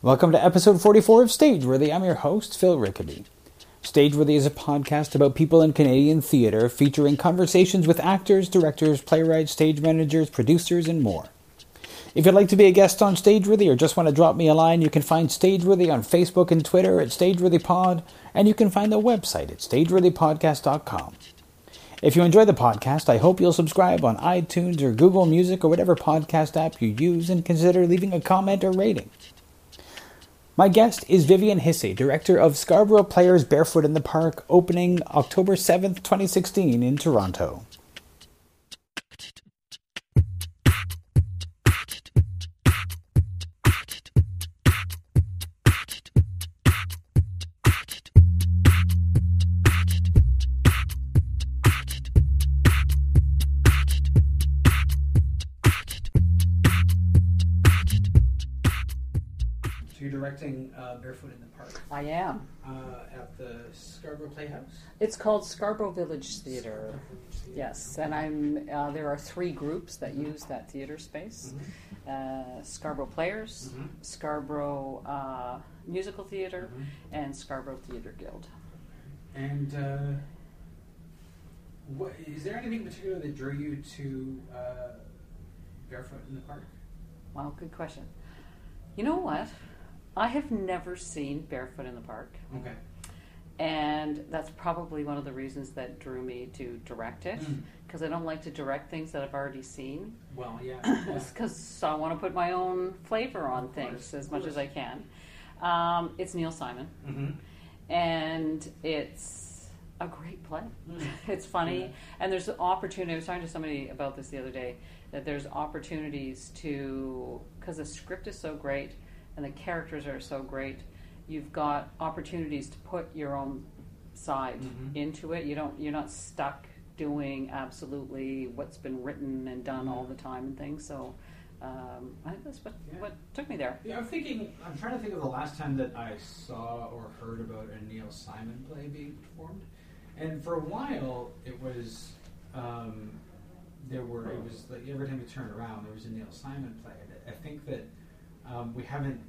Welcome to episode 44 of Stageworthy. I'm your host, Phil Rickaby. Stageworthy is a podcast about people in Canadian theatre, featuring conversations with actors, directors, playwrights, stage managers, producers, and more. If you'd like to be a guest on Stageworthy or just want to drop me a line, you can find Stageworthy on Facebook and Twitter at StageworthyPod, and you can find the website at StageworthyPodcast.com. If you enjoy the podcast, I hope you'll subscribe on iTunes or Google Music or whatever podcast app you use and consider leaving a comment or rating. My guest is Vivian Hissey, director of Scarborough Players Barefoot in the Park, opening October 7th, 2016 in Toronto. Directing uh, Barefoot in the Park I am. uh, at the Scarborough Playhouse? It's called Scarborough Village Theatre. Yes, and I'm. Uh, there are three groups that use that theatre space: uh, Scarborough Players, Mhm. Scarborough uh, Musical Theatre, Mhm. and Scarborough Theatre Guild. And uh, what, is there anything particular that drew you to uh, Barefoot in the Park? Wow, good question. You know what? I have never seen Barefoot in the Park, Okay. and that's probably one of the reasons that drew me to direct it. Mm. Because I don't like to direct things that I've already seen. Well, yeah. because I want to put my own flavor on Of things course, as of much as I can. Um, it's Neil Simon, Mhm. and it's a great play. Mm. It's funny, Yeah. and there's an opportunity. I was talking to somebody about this the other day that there's opportunities to because the script is so great and the characters are so great. You've got opportunities to put your own side Mhm. into it. You don't. You're not stuck doing absolutely what's been written and done all Mhm. the time and things. So. Um, I think that's what, Yeah. what took me there. Yeah, I'm thinking. I'm trying to think of the last time that I saw or heard about a Neil Simon play being performed, and for a while it was. Um, there were. It was like every time you turn around, there was a Neil Simon play. I think that um, we haven't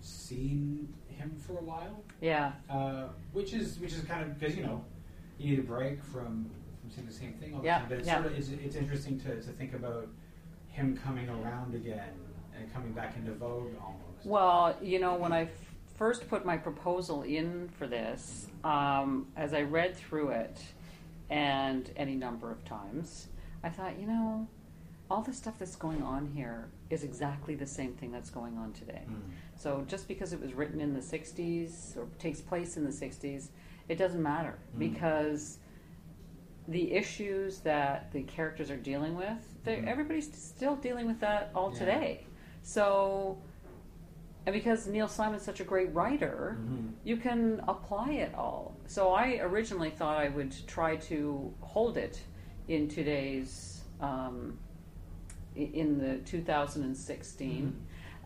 seen him for a while, Yeah, uh, which is which is kind of because you know you need a break from from seeing the same thing all the Yeah, time. But it's yeah. sort of it's, it's interesting to, to think about him coming around again and coming back into vogue almost. Well, you know, when I f- first put my proposal in for this, um, as I read through it, and any number of times, I thought, you know, all the stuff that's going on here is exactly the same thing that's going on today. Mm. So just because it was written in the 60s or takes place in the 60s, it doesn't matter Mm. because the issues that the characters are dealing with, Mhm. everybody's still dealing with that all Yeah. today. So, and because Neil Simon's such a great writer, Mhm. you can apply it all. So I originally thought I would try to hold it in today's, um, in the 2016.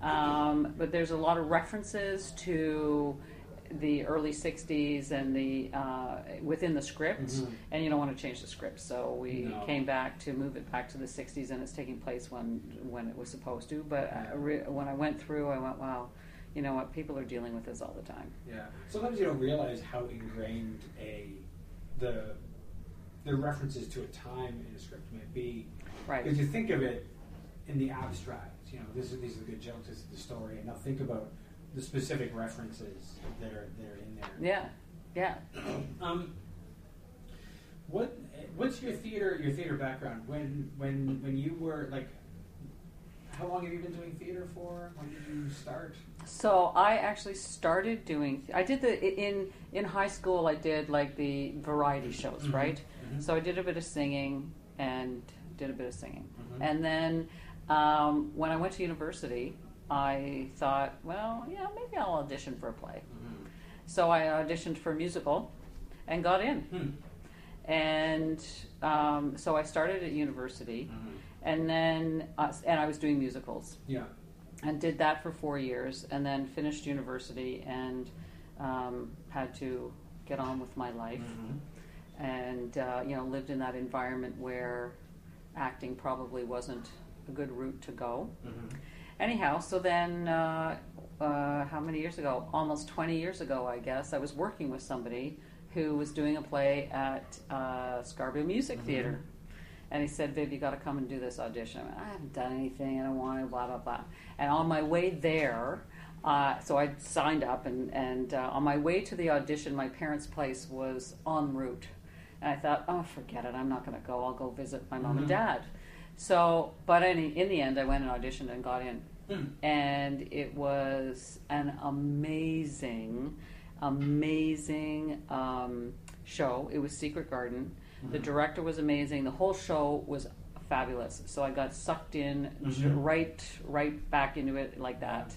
Um, but there's a lot of references to the early 60s and the uh, within the script, Mhm. and you don't want to change the script. So we No. came back to move it back to the 60s, and it's taking place when when it was supposed to. But I, re- when I went through, I went, wow, you know what? People are dealing with this all the time. Yeah. Sometimes you don't realize how ingrained a the the references to a time in a script might be. Right. Because you think of it in the abstract, you know, this is, these are the good jokes, this is the story, and now think about the specific references that are that are in there. Yeah. Yeah. Um, what what's your theater your theater background? When when when you were like, how long have you been doing theater for? When did you start? So I actually started doing. I did the in in high school. I did like the variety shows, Mhm. right? Mhm. So I did a bit of singing and did a bit of singing, Mhm. and then um, when I went to university, I thought, well, yeah, maybe I'll audition for a play. Mhm. So I auditioned for a musical, and got in. Hmm. And um, so I started at university, Mhm. and then uh, and I was doing musicals. Yeah. and did that for four years, and then finished university and um, had to get on with my life, Mhm. and uh, you know lived in that environment where acting probably wasn't a good route to go. Mhm. Anyhow, so then uh, uh, how many years ago? Almost 20 years ago, I guess. I was working with somebody who was doing a play at uh, Scarborough Music Mhm. Theater. And he said, Viv, you got to come and do this audition. I, went, I haven't done anything. I don't want to, blah, blah, blah. And on my way there, uh, so I signed up, and, and uh, on my way to the audition, my parents' place was en route. And I thought, oh, forget it. I'm not going to go. I'll go visit my mom Mhm. and dad. So, but in, in the end, I went and auditioned and got in. Hmm. And it was an amazing, amazing um, show. It was Secret Garden. The Mhm. director was amazing. The whole show was fabulous. So I got sucked in Mhm. right, right back into it like that.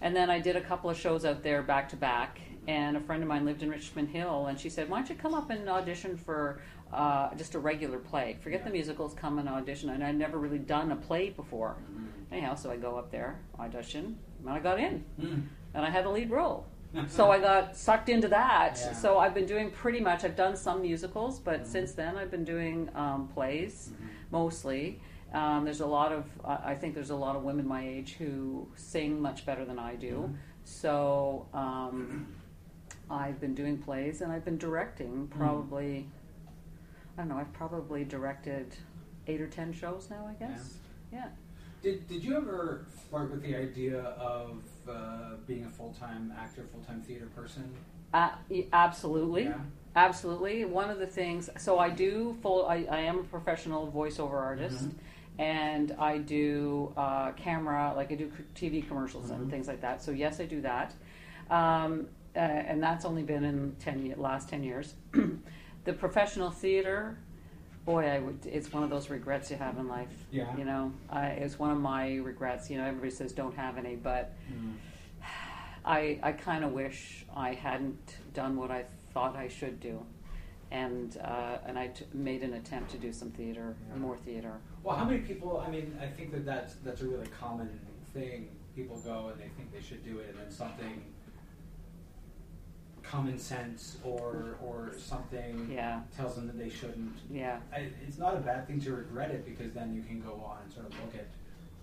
And then I did a couple of shows out there back to back. And a friend of mine lived in Richmond Hill, and she said, "Why don't you come up and audition for uh, just a regular play? Forget the musicals. Come and audition." And I'd never really done a play before. Mhm. Anyhow, so I go up there, audition, and I got in, Hmm. and I had the lead role. so I got sucked into that. Yeah. So I've been doing pretty much. I've done some musicals, but Mhm. since then I've been doing um, plays Mhm. mostly. Um, there's a lot of. I I think there's a lot of women my age who sing much better than I do. Mhm. So um, I've been doing plays and I've been directing probably. I don't know. I've probably directed eight or ten shows now. I guess. Yeah. Did, did you ever flirt with the idea of uh, being a full time actor, full time theater person? Uh, absolutely. Yeah. Absolutely. One of the things, so I do full, I, I am a professional voiceover artist. Mhm. And I do uh, camera, like I do TV commercials Mhm. and things like that. So yes, I do that, um, uh, and that's only been in ten ye- last ten years. the professional theater, boy, I would. It's one of those regrets you have in life. Yeah. You know, I, it's one of my regrets. You know, everybody says don't have any, but Mm. I, I kind of wish I hadn't done what I thought I should do, and uh, and I t- made an attempt to do some theater, Yeah. more theater. Well, how many people? I mean, I think that that's that's a really common thing. People go and they think they should do it, and then something common sense or or something Yeah, tells them that they shouldn't. yeah, I, it's not a bad thing to regret it because then you can go on and sort of look at,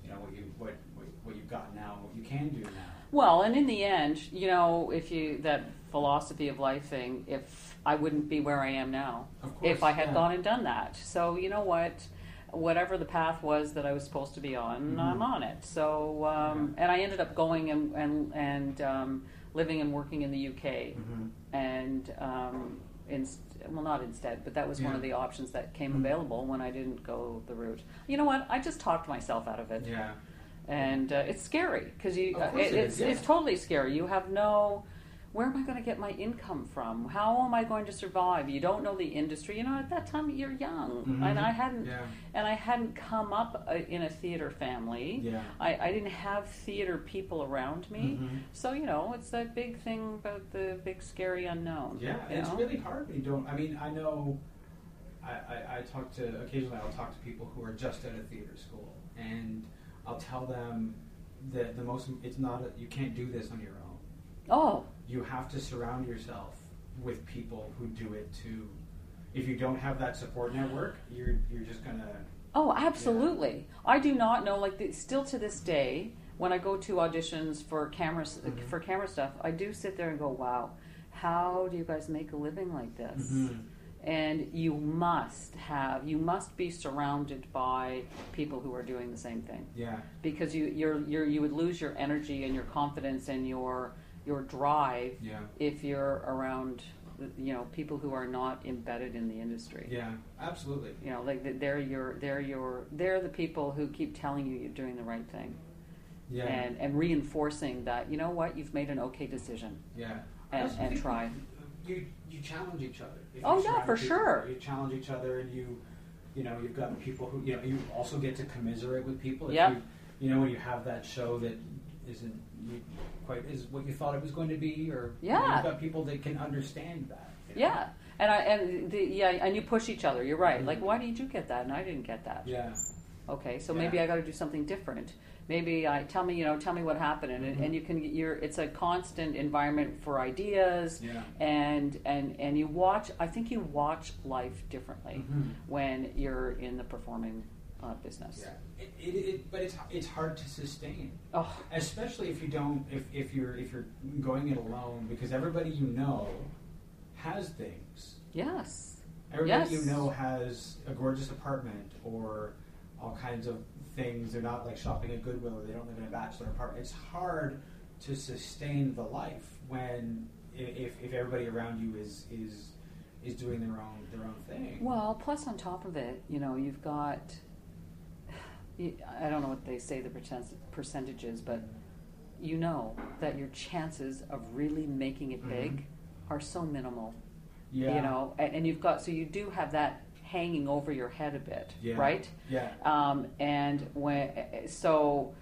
you know, what you what what, you've got now, what you can do now. Well, and in the end, you know, if you that philosophy of life thing, if I wouldn't be where I am now, Of course, if I had yeah. gone and done that. So you know what, whatever the path was that I was supposed to be on, Mhm. I'm on it. So um, and I ended up going and and and um, living and working in the UK, Mm-hmm. and um, in, well, not instead, but that was one of the options that came Mhm. available when I didn't go the route. You know what? I just talked myself out of it Yeah. and uh, it's scary because you uh, it, it it's, yeah. it's totally scary. You have no where am I going to get my income from? How am I going to survive? You don't know the industry. You know, at that time you're young, Mhm. and I hadn't Yeah. and I hadn't come up uh, in a theater family. Yeah. I, I didn't have theater people around me. Mhm. So you know, it's that big thing about the big scary unknown. Yeah, and it's know? really hard when you don't. I mean, I know. I, I, I talk to occasionally. I'll talk to people who are just out of theater school, and I'll tell them that the most. It's not. A, you can't do this on your own. Oh, You have to surround yourself with people who do it too. If you don't have that support network, you're you're just gonna. Oh, absolutely. I do not know. Like, the, still to this day, when I go to auditions for cameras Mhm. for camera stuff, I do sit there and go, "Wow, how do you guys make a living like this?" Mhm. And you must have, you must be surrounded by people who are doing the same thing, Yeah. because you you're, you're you would lose your energy and your confidence and your your drive Yeah. if you're around, you know, people who are not embedded in the industry. Yeah. Absolutely. You know, like they're your, they're your, they're the people who keep telling you you're doing the right thing, Yeah. and and reinforcing that you know what you've made an okay decision, Yeah. And, and try. You you challenge each other. Oh, yeah, for people, sure. You challenge each other, and you, you know, you've got people who you know. You also get to commiserate with people. If Yep. You, you know, when you have that show that isn't you quite is what you thought it was going to be, or Yeah. you've got people that can understand that. you know? Yeah, and I and the, yeah, and you push each other. You're right. Mhm. Like, why did you get that and I didn't get that? Yeah. Okay, so Yeah. maybe I got to do something different. Maybe I tell me, you know, tell me what happened, and, Mhm. and you can. You're. It's a constant environment for ideas, Yeah. and and and you watch. I think you watch life differently Mhm. when you're in the performing uh, business. Yeah, it, it, it, but it's it's hard to sustain, Oh, especially if you don't if, if you're if you're going it alone because everybody you know has things. yes. Everybody you know has a gorgeous apartment or all kinds of things. They're not like shopping at Goodwill or they don't live in a bachelor apartment. It's hard to sustain the life when if, if everybody around you is is is doing their own their own thing. Well, plus on top of it, you know, you've got. I don't know what they say the percent- percentages, but you know that your chances of really making it big are so minimal. yeah. You know, and, and you've got so you do have that hanging over your head a bit, Yeah. right? Yeah. Um, and when so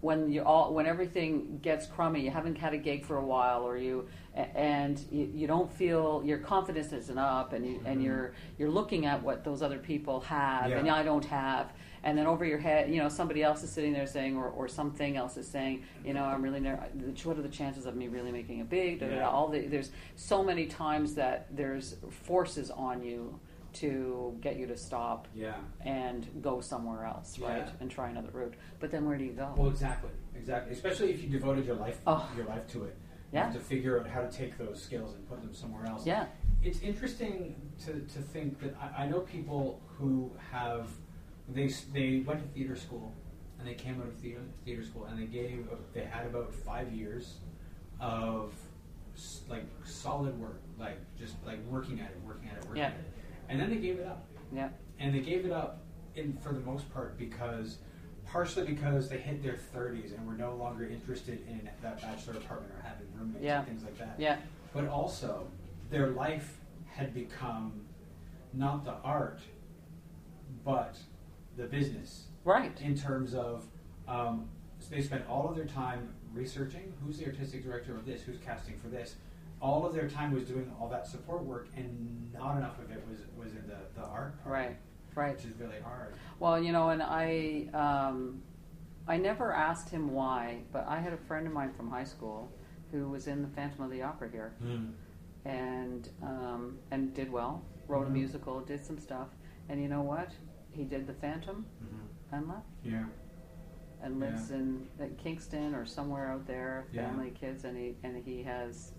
when you all when everything gets crummy, you haven't had a gig for a while, or you and you, you don't feel your confidence isn't up, and you and Mhm. you're you're looking at what those other people have, and I don't have. And then over your head, you know, somebody else is sitting there saying, or, or something else is saying, you know, I'm really, nervous. what are the chances of me really making it big? Da, da, da. All the, there's so many times that there's forces on you to get you to stop Yeah. and go somewhere else, right? Yeah. And try another route. But then where do you go? Well, exactly, exactly. Especially if you devoted your life Oh. your life to it. You Yeah. have to figure out how to take those skills and put them somewhere else. yeah, It's interesting to, to think that I, I know people who have they they went to theater school and they came out of theater, theater school and they gave they had about five years of like solid work, like just like working at it, working at it, working Yeah. at it, and then they gave it up. Yeah, and they gave it up in for the most part because partially because they hit their 30s and were no longer interested in that bachelor apartment or having roommates Yeah. and things like that. Yeah, but also their life had become not the art but the business right. in terms of um, so they spent all of their time researching who's the artistic director of this who's casting for this all of their time was doing all that support work and not enough of it was was in the, the art part Right, right. which is really hard. Well, you know, and I, um, I never asked him why, but I had a friend of mine from high school who was in the Phantom of the Opera here, and um, and did well. Wrote a Mhm. musical, did some stuff, and you know what? He did the Phantom and left, Yeah. and lives in, in Kingston or somewhere out there, Yeah. family, kids, and he and he has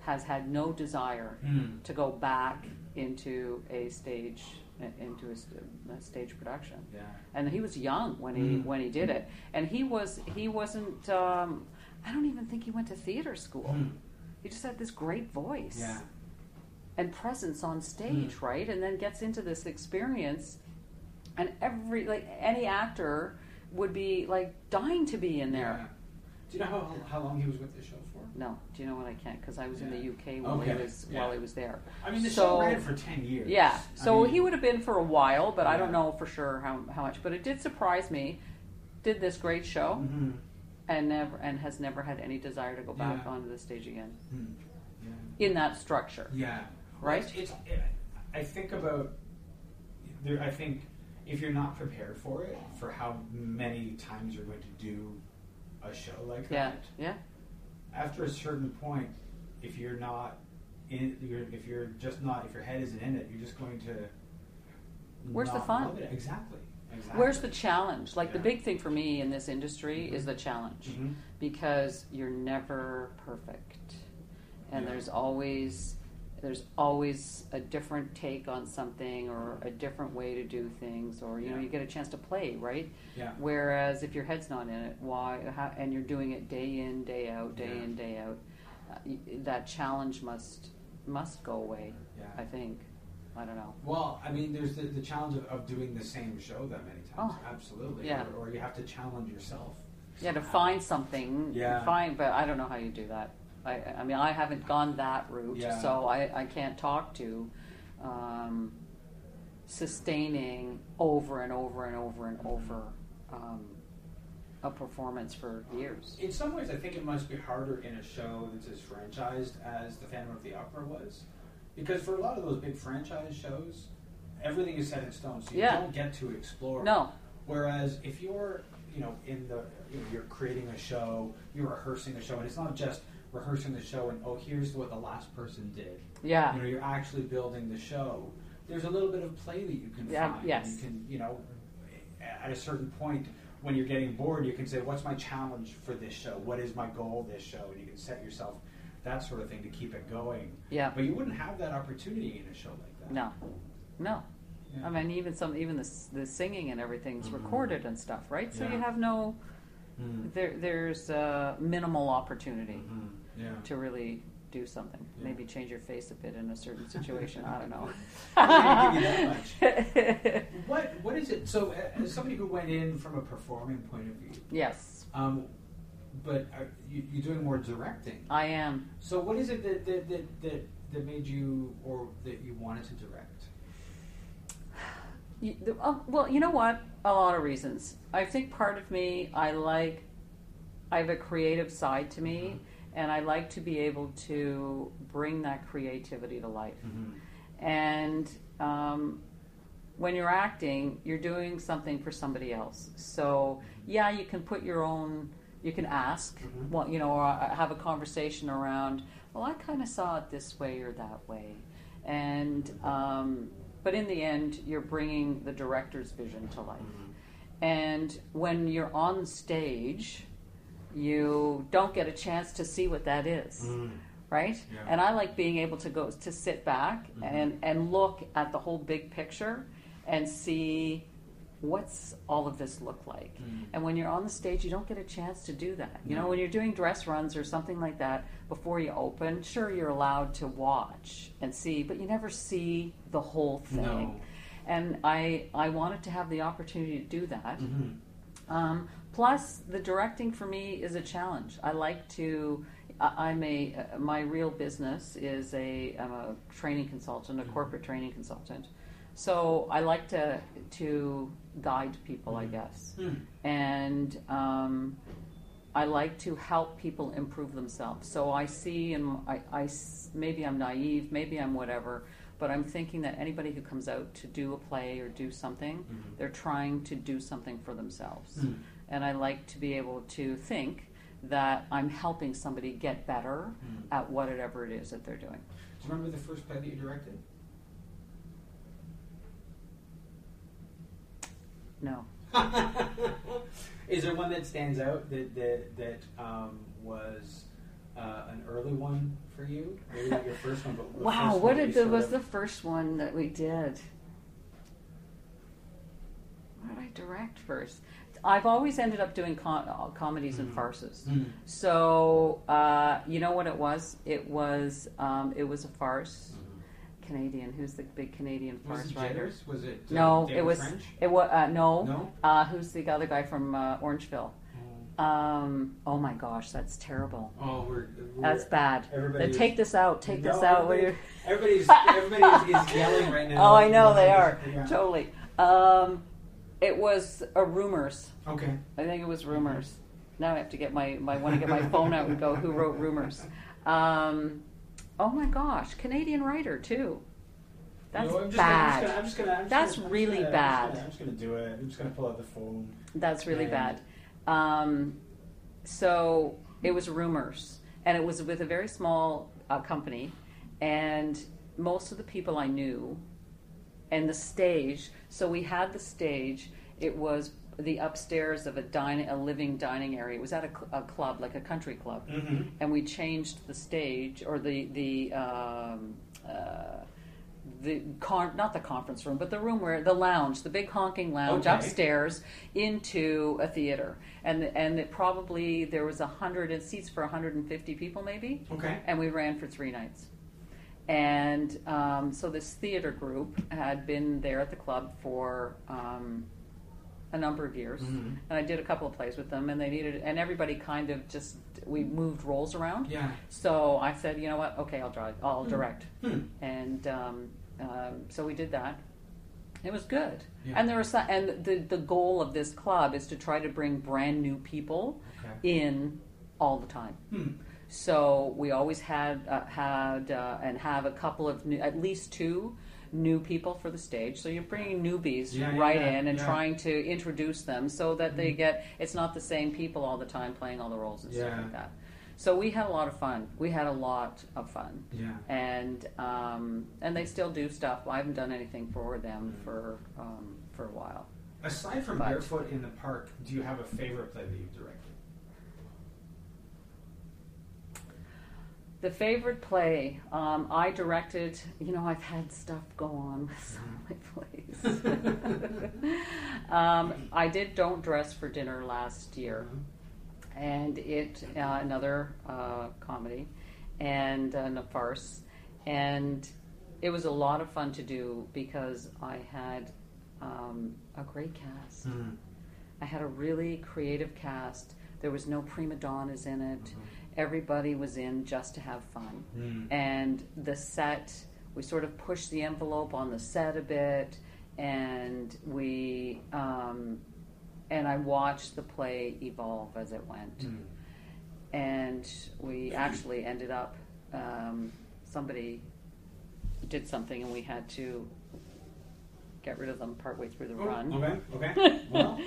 has had no desire Mm. to go back into a stage into a, st- a stage production Yeah. and he was young when he Mm. when he did it and he was he wasn't um, i don't even think he went to theater school Mm. he just had this great voice Yeah. and presence on stage Mm. right and then gets into this experience and every like any actor would be like dying to be in there Yeah. Do you know how, how long he was with the show for? no do you know what i can't because i was in the uk while Okay. he was Yeah. while he was there I mean, the So- show ran for 10 years. Yeah, I so mean, he would have been for a while, but I don't know for sure how, how much. But it did surprise me. Did this great show Mhm. and never and has never had any desire to go back Yeah. onto the stage again Mm. Yeah. in that structure. Yeah. Right? Well, It's, it's, I think about, there, I think if you're not prepared for it, for how many times you're going to do a show like Yeah, that, yeah, after a certain point, if you're not in, you're, if you're just not, if your head isn't in it, you're just going to. Where's the fun? Exactly. Exactly. Where's the challenge? Like the big thing for me in this industry is the challenge Mhm. because you're never perfect, and Yeah. there's always there's always a different take on something or a different way to do things, or you know you get a chance to play, right? Yeah. Whereas if your head's not in it, why? How, and you're doing it day in, day out, day Yeah. in, day out, uh, that challenge must must go away. Yeah. I think. I don't know. Well, I mean, there's the, the challenge of, of doing the same show that many times. Oh, Absolutely. yeah. Or, or you have to challenge yourself. Yeah, to find something. Yeah. Find, but I don't know how you do that. I, I mean, I haven't gone that route, Yeah. so I, I can't talk to um, sustaining over and over and over and over um, a performance for years. In some ways, I think it must be harder in a show that's as franchised as the Phantom of the Opera was, because for a lot of those big franchise shows, everything is set in stone, so you Yeah. don't get to explore. No, Whereas if you're, you know, in the, you know, you're creating a show, you're rehearsing a show, and it's not just rehearsing the show and oh, here's what the last person did. yeah, You know, you're actually building the show. There's a little bit of play that you can Yeah, find. yes. You can, you know, at a certain point, when you're getting bored, you can say, "What's my challenge for this show? What is my goal this show?" And you can set yourself that sort of thing to keep it going. Yeah. But you wouldn't have that opportunity in a show like that. No, no. Yeah. I mean, even some, even the the singing and everything's Mhm. recorded and stuff, right? So Yeah. you have no, Mm. there, there's uh, minimal opportunity Mhm. Yeah. to really do something. Yeah. Maybe change your face a bit in a certain situation. I don't know. I didn't give you that What What is it? So, uh, as somebody who went in from a performing point of view, yes, um, but are you, you're doing more directing. I am. So, what is it that that, that, that that made you or that you wanted to direct? You, the, uh, well, you know what? A lot of reasons. I think part of me, I like, I have a creative side to me, and I like to be able to bring that creativity to life. And um, when you're acting, you're doing something for somebody else. So yeah, you can put your own. You can ask, Mhm. well, you know, or uh, have a conversation around. Well, I kind of saw it this way or that way, and um, but in the end, you're bringing the director's vision to life. And when you're on stage, you don't get a chance to see what that is right? Yeah. And I like being able to go to sit back Mhm. and and look at the whole big picture and see what's all of this look like. Mm. And when you're on the stage, you don't get a chance to do that. You know, when you're doing dress runs or something like that before you open, sure you're allowed to watch and see, but you never see the whole thing. No. And I I wanted to have the opportunity to do that. Mhm. Um, plus, the directing for me is a challenge. I like to. I'm a. My real business is a. I'm a training consultant, a corporate training consultant. So I like to to guide people, I guess, Mm. and um, I like to help people improve themselves. So I see, and I, I maybe I'm naive, maybe I'm whatever, but I'm thinking that anybody who comes out to do a play or do something, Mhm. they're trying to do something for themselves. Mm. And I like to be able to think that I'm helping somebody get better Mm. at whatever it is that they're doing. Do you remember the first play that you directed? No. Is there one that stands out that that, that um, was uh, an early one for you? Maybe not your first one, but the Wow, first what one did the, was of- the first one that we did? What did I direct first? I've always ended up doing com- uh, comedies and Mhm. farces. Mm. So uh, you know what it was? It was um, it was a farce. Mhm. Canadian. Who's the big Canadian Was farce it writer? Was it uh, No, David it was French? it was uh, no. No? Uh, who's the other guy from uh, Orangeville? Um, oh my gosh, that's terrible. Oh, we're, we're That's bad. Everybody Then take this out. Take No, this out. Everybody- Everybody's everybody is, is yelling right now. Oh, I know they are Yeah. totally. Um, it was uh, rumors. Okay. I think it was rumors. Now I have to get my, my want to get my phone out and go. Who wrote rumors? Um, oh my gosh, Canadian writer too. That's No, bad. Gonna, I'm just gonna, I'm just That's gonna, I'm just really gonna- I'm bad. I'm just gonna do it. I'm just gonna pull out the phone. That's really And- bad. Um, so it was rumors, and it was with a very small uh, company, and most of the people I knew, and the stage. So we had the stage. It was the upstairs of a dining, a living dining area. It was at a, cl- a club, like a country club, Mm-hmm. and we changed the stage or the the. Um, uh, the con- not the conference room, but the room where the lounge, the big honking lounge Okay. upstairs into a theater, and and it probably there was a hundred seats for 150 people maybe, Okay. and we ran for three nights. And um, so this theater group had been there at the club for um, a number of years, Mhm. and I did a couple of plays with them, and they needed, and everybody kind of just we moved roles around. Yeah. So I said, you know what? Okay, I'll drive. I'll Hmm. direct. Hmm. And um, um, so we did that. It was good. Yeah. And there was some, and the the goal of this club is to try to bring brand new people Okay. in all the time. Hmm. So we always had uh, had uh, and have a couple of new, at least two new people for the stage. So you're bringing newbies Yeah, right yeah, in and yeah. trying to introduce them so that they Mhm. get it's not the same people all the time playing all the roles and stuff like that. So we had a lot of fun. We had a lot of fun, Yeah. and um, and they still do stuff. I haven't done anything for them Mhm. for um, for a while. Aside from But- Barefoot in the Park, do you have a favorite play that you've directed? The favorite play um, I directed, you know, I've had stuff go on with some of my plays. um, I did Don't Dress for Dinner last year, and it uh, another uh, comedy and uh, a farce, and it was a lot of fun to do because I had um, a great cast. Mm-hmm. I had a really creative cast. There was no prima donnas in it. Everybody was in just to have fun. Mm. And the set, we sort of pushed the envelope on the set a bit, and we, um, and I watched the play evolve as it went. Mm. And we actually ended up, um, somebody did something, and we had to get rid of them partway through the run. Okay, okay. well,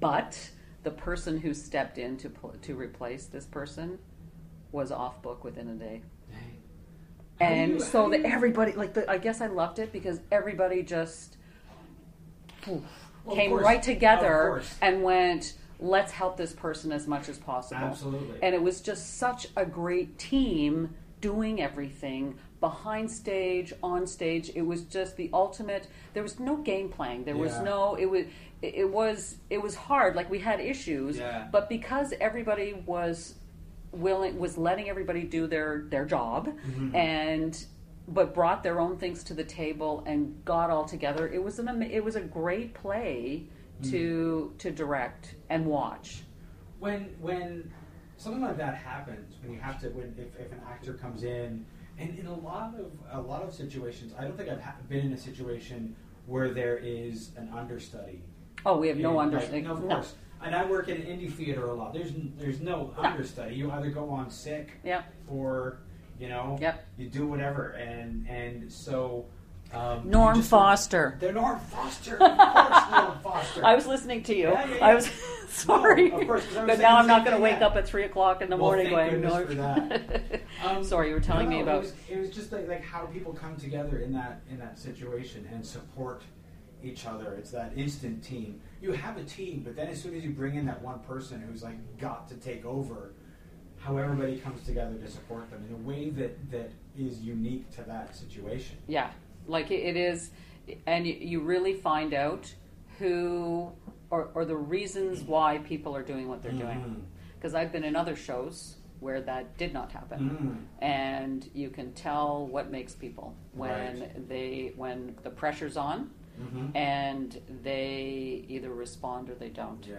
But the person who stepped in to pl- to replace this person was off book within a day, do and you- so that everybody like the, I guess I loved it because everybody just poof, Well, came right together and went. Let's help this person as much as possible. Absolutely. And it was just such a great team doing everything behind stage, on stage. It was just the ultimate. There was no game playing. There was no. It was. It it was. It was hard. Like we had issues, Yeah. but because everybody was willing, was letting everybody do their their job, Mhm. and but brought their own things to the table and got all together. It was an. It was a great play to to direct and watch. when when something like that happens, when you have to, when if, if an actor comes in, and in a lot of a lot of situations, I don't think I've ha- been in a situation where there is an understudy. Oh, we have no understudy like, no, of course. And I work in an indie theater a lot. There's there's no understudy. You either go on sick Yeah. or you know Yep. you do whatever. And and so um, Norm just- Foster. They're Norm Foster. Of course, Norm Foster. I was listening to you. Yeah, yeah, yeah. I was sorry, No, of course, 'cause I was but now I'm not going to wake up at three o'clock in the Well, morning thank going. for that. Um, sorry, you were telling no, me about. It was, it was just like, like how people come together in that in that situation and support each other. It's that instant team. You have a team, but then as soon as you bring in that one person who's like got to take over, how everybody comes together to support them in a way that that is unique to that situation. Yeah, like it, is, and you, you really find out who or, or the reasons why people are doing what they're doing. Mhm. Because I've been in other shows where that did not happen. Mm. and you can tell what makes people when Right. they when the pressure's on Mhm. and they either respond or they don't Yeah.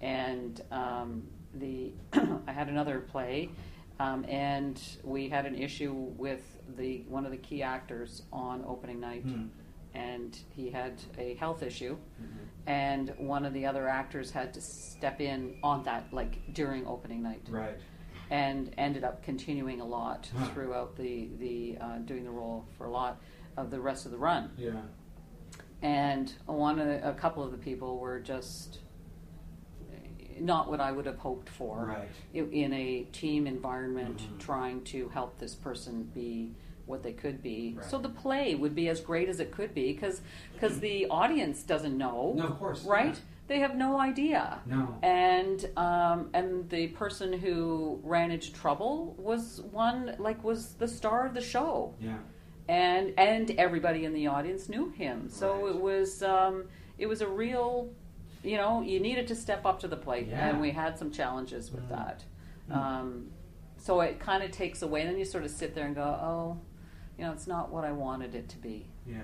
and um, the I had another play um, and we had an issue with the one of the key actors on opening night Mm. and he had a health issue Mhm. and one of the other actors had to step in on that like during opening night Right. and ended up continuing a lot throughout the the uh, doing the role for a lot of the rest of the run. Yeah. And one a couple of the people were just not what I would have hoped for Right. in a team environment, Mhm. trying to help this person be what they could be. Right. So the play would be as great as it could be because the audience doesn't know, No, of course. right? yeah. They have no idea No. and um, and the person who ran into trouble was one like was the star of the show Yeah. And and everybody in the audience knew him so Right. it was um, it was a real you know you needed to step up to the plate Yeah. and we had some challenges with Mm. that Mm. um, so it kind of takes away and then you sort of sit there and go oh you know it's not what I wanted it to be Yeah.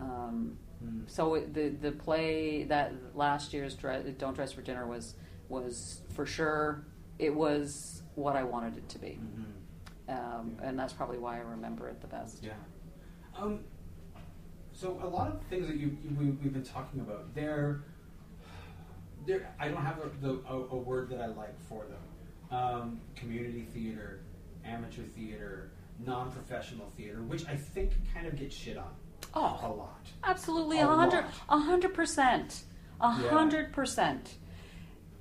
um, Mm. so it, the the play that last year's Dre- Don't Dress for Dinner was was for sure it was what I wanted it to be, Mhm. Um, Yeah. and that's probably why I remember it the best. Yeah. Um, so a lot of things that you, you we, we've been talking about, they're, they're I don't have a, the, a, a word that I like for them. Um, community theater, amateur theater, non-professional theater, which I think kind of gets shit on Oh, a lot. absolutely, A hundred, a hundred percent, a hundred percent.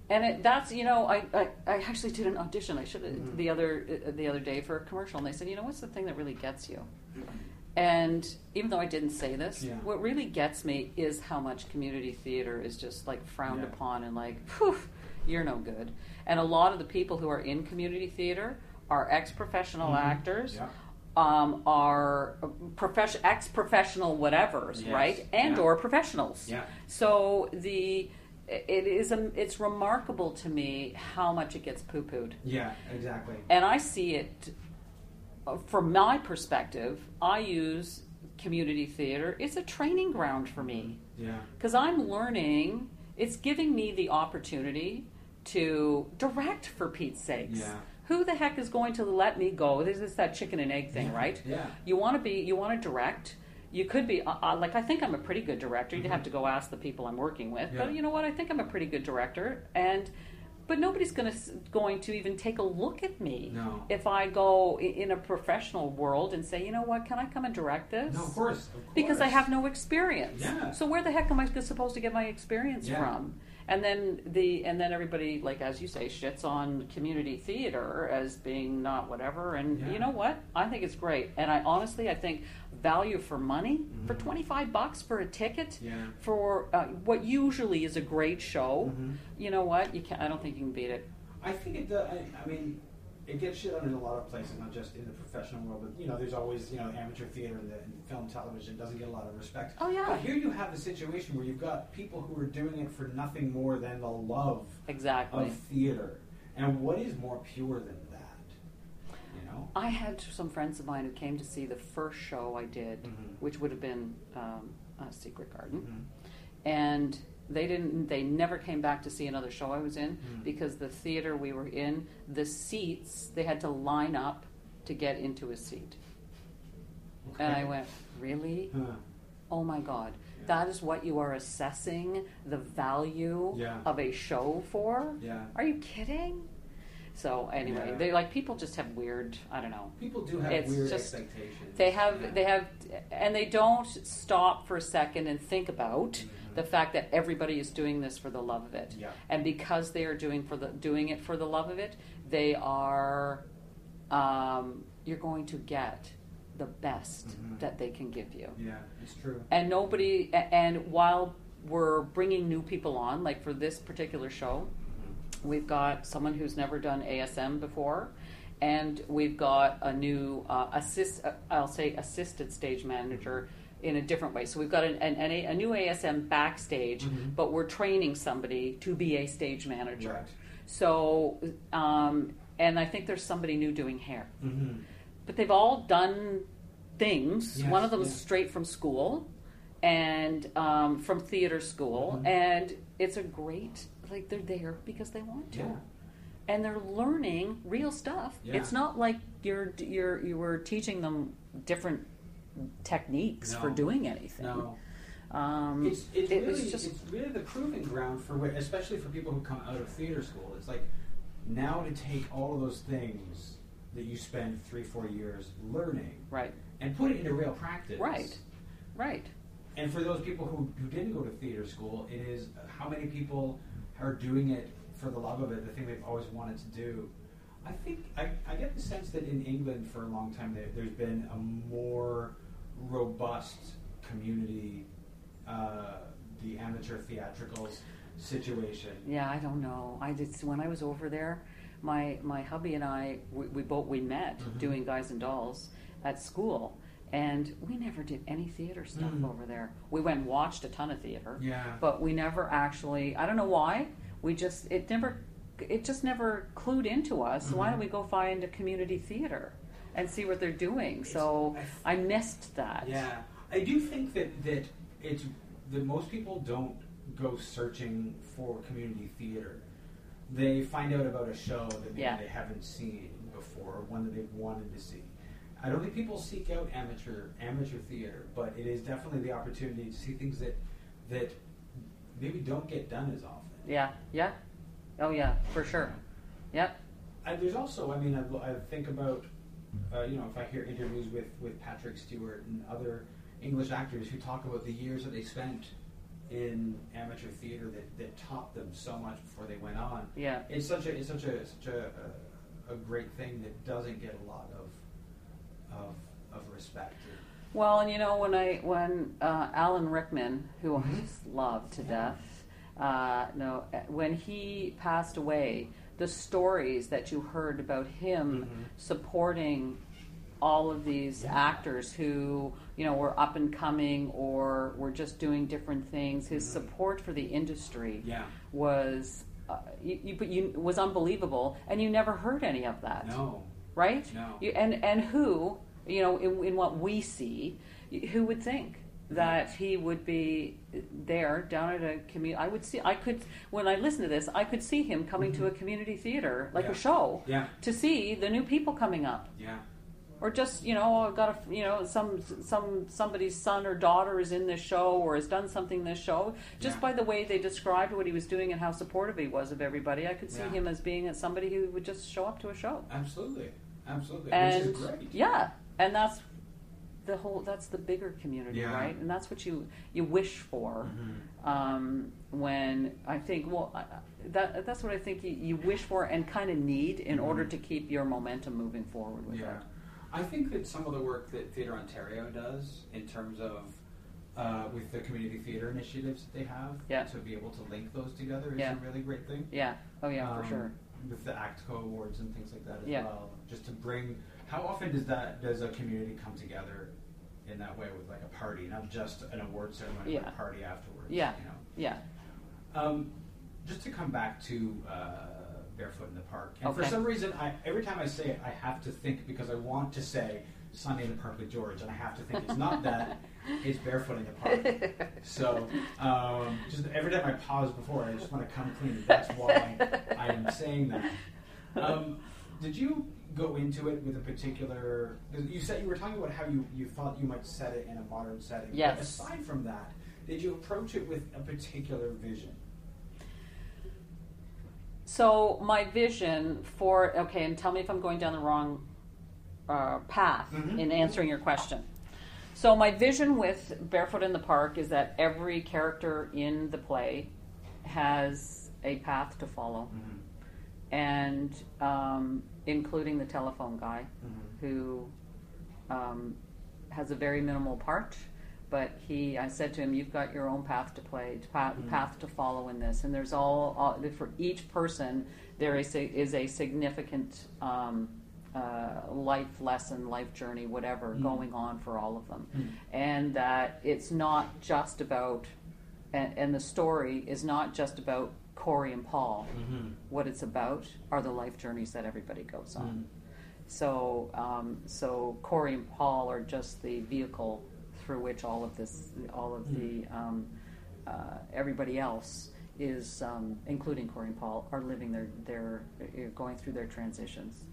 And it, that's you know I, I, I actually did an audition I should Mhm. the other uh, the other day for a commercial and they said you know what's the thing that really gets you And even though I didn't say this, Yeah. what really gets me is how much community theater is just like frowned Yeah. upon and like, phew, you're no good. And a lot of the people who are in community theater are ex-professional Mhm. actors, Yeah. um, are profession, ex-professional whatevers, Yes. right? And or professionals. Yeah. So the it is a, it's remarkable to me how much it gets poo-pooed. Yeah, exactly. And I see it uh, from my perspective, I use community theater. It's a training ground for me Yeah. because I'm learning, it's giving me the opportunity to direct for Pete's sakes. Yeah. Who the heck is going to let me go? This is that chicken and egg thing, Yeah. right? Yeah. You want to be, you want to direct. You could be, uh, uh, like, I think I'm a pretty good director. You'd Mhm. have to go ask the people I'm working with. Yeah. But you know what? I think I'm a pretty good director. And, but nobody's going to, going to even take a look at me No. if I go in a professional world and say, you know what, can I come and direct this? No, of course. Of course. Because I have no experience. Yeah. So where the heck am I supposed to get my experience Yeah. from? And then the and then everybody, like as you say, shits on community theater as being not whatever. And Yeah. you know what? I think it's great. And I honestly, I think value for money for Mhm. twenty five bucks for a ticket Yeah. for uh, what usually is a great show. Mhm. You know what? You can not I don't think you can beat it. I think it does. I, I mean, it gets shit on in a lot of places, not just in the professional world, but you know, there's always you know amateur theater and, the, and film, television doesn't get a lot of respect. Oh, yeah. But here you have the situation where you've got people who are doing it for nothing more than the love Exactly. of theater, and what is more pure than that? You know. I had some friends of mine who came to see the first show I did, Mhm. which would have been um, uh, Secret Garden, Mhm. and they didn't. They never came back to see another show I was in Mhm. because the theater we were in, the seats they had to line up to get into a seat, and I went, really? Huh. Oh my God. Yeah. That is what you are assessing the value Yeah. of a show for? Yeah. Are you kidding? So anyway, Yeah. they like people just have weird. I don't know. People do have It's weird just- expectations. They have, Yeah. they have, and they don't stop for a second and think about Mhm. The fact that everybody is doing this for the love of it, Yeah. and because they are doing for the doing it for the love of it, they are, um, you're going to get the best Mhm. that they can give you, Yeah, it's true. and nobody and while we're bringing new people on, like for this particular show, Mhm. We've got someone who's never done ASM before, and we've got a new uh, assist. Uh, I'll say assisted stage manager in a different way. So we've got an, an, an a, a new ASM backstage, Mhm. but we're training somebody to be a stage manager. Right. So, um, and I think there's somebody new doing hair, Mhm. but they've all done things. Yes, One of them's yeah. straight from school, and um, from theater school, Mhm. and it's a great like they're there because they want to Yeah. and they're learning real stuff. Yeah. It's not like you're you're you were teaching them different techniques for doing anything. No. Um, It's, it's it really was just it's really the proving ground for where, especially for people who come out of theater school. It's like now to take all of those things that you spend three four years learning right, and put it into real practice. right, right. And for those people who, who didn't go to theater school, it is how many people are doing it for the love of it, the thing they've always wanted to do. I think I, I get the sense that in England for a long time there, there's been a more robust community, uh, the amateur theatricals situation. Yeah, I don't know. I just when I was over there, my my hubby and I we, we both we met Mhm. doing Guys and Dolls at school, and we never did any theater stuff Mm. over there. We went and watched a ton of theater. Yeah. but we never actually i don't know why we just it never it just never clued into us why Mhm. don't we go find a community theater and see what they're doing so It's- i missed that Yeah, I do think that that it's that most people don't go searching for community theater. They find out about a show that maybe Yeah. they haven't seen before, or one that they've wanted to see. I don't think people seek out amateur amateur theater, but it is definitely the opportunity to see things that that maybe don't get done as often. yeah yeah oh yeah for sure yep I, there's also, I mean, I, I think about, uh, you know, if I hear interviews with, with Patrick Stewart and other English actors who talk about the years that they spent in amateur theater that, that taught them so much before they went on. yeah It's such a it's such a such a, a, a great thing that doesn't get a lot of of, of respect. Well, and you know when I when uh, Alan Rickman, who I Mhm. just love to Yeah. death, uh, no, when he passed away, the stories that you heard about him Mhm. supporting all of these Yeah. actors who you know were up and coming or were just doing different things, his Mhm. support for the industry Yeah. was. Uh, you, you, you was unbelievable, and you never heard any of that No. right? No. You, and and who, you know, in, in what we see, who would think that he would be there down at a community? I would see. I could when I listen to this, I could see him coming to a mm-hmm. community theater, like Yeah. a show, Yeah. to see the new people coming up. Yeah. Or just you know, I've got a you know some some somebody's son or daughter is in this show or has done something in this show. Just Yeah. by the way they described what he was doing and how supportive he was of everybody, I could see Yeah. him as being somebody who would just show up to a show Absolutely. Absolutely. and Which is great. yeah, and that's the whole. That's the bigger community, Yeah. right? And that's what you you wish for. Mhm. Um, when I think, well, I, I- that that's what I think you, you wish for and kind of need in order Mhm. to keep your momentum moving forward with Yeah. it. I think that some of the work that Theatre Ontario does in terms of uh, with the community theatre initiatives that they have Yeah. to be able to link those together is Yeah. a really great thing. Yeah. Oh yeah, Um, for sure. With the ACTCO awards and things like that as Yeah. well. Just to bring how often does that does a community come together in that way with like a party, not just an award ceremony, but a party afterwards. Yeah. You know? Yeah. Um, just to come back to uh, barefoot in the park, and for some reason, I every time I say it, I have to think because I want to say Sunday in the Park with George, and I have to think it's not that, it's barefoot in the park. So um, just every time I pause before, I just want to come clean. That's why I am saying that. Um, did you go into it with a particular. You said you were talking about how you, you thought you might set it in a modern setting. But Yes. aside from that, did you approach it with a particular vision? So my vision for okay, and tell me if I'm going down the wrong uh, path Mhm. in answering your question. So my vision with Barefoot in the Park is that every character in the play has a path to follow, and um, including the telephone guy who um, has a very minimal part. But he, I said to him, "You've got your own path to play, path, Mhm. path to follow in this." And there's all, all for each person, there is a, is a significant um, uh, life lesson, life journey, whatever, Mhm. going on for all of them, Mhm. and that it's not just about, and, and the story is not just about Corie and Paul. What it's about are the life journeys that everybody goes on. So, um, so Corie and Paul are just the vehicle through which all of this, all of the, um, uh, everybody else is, um, including Corie and Paul, are living their, their, uh, going through their transitions.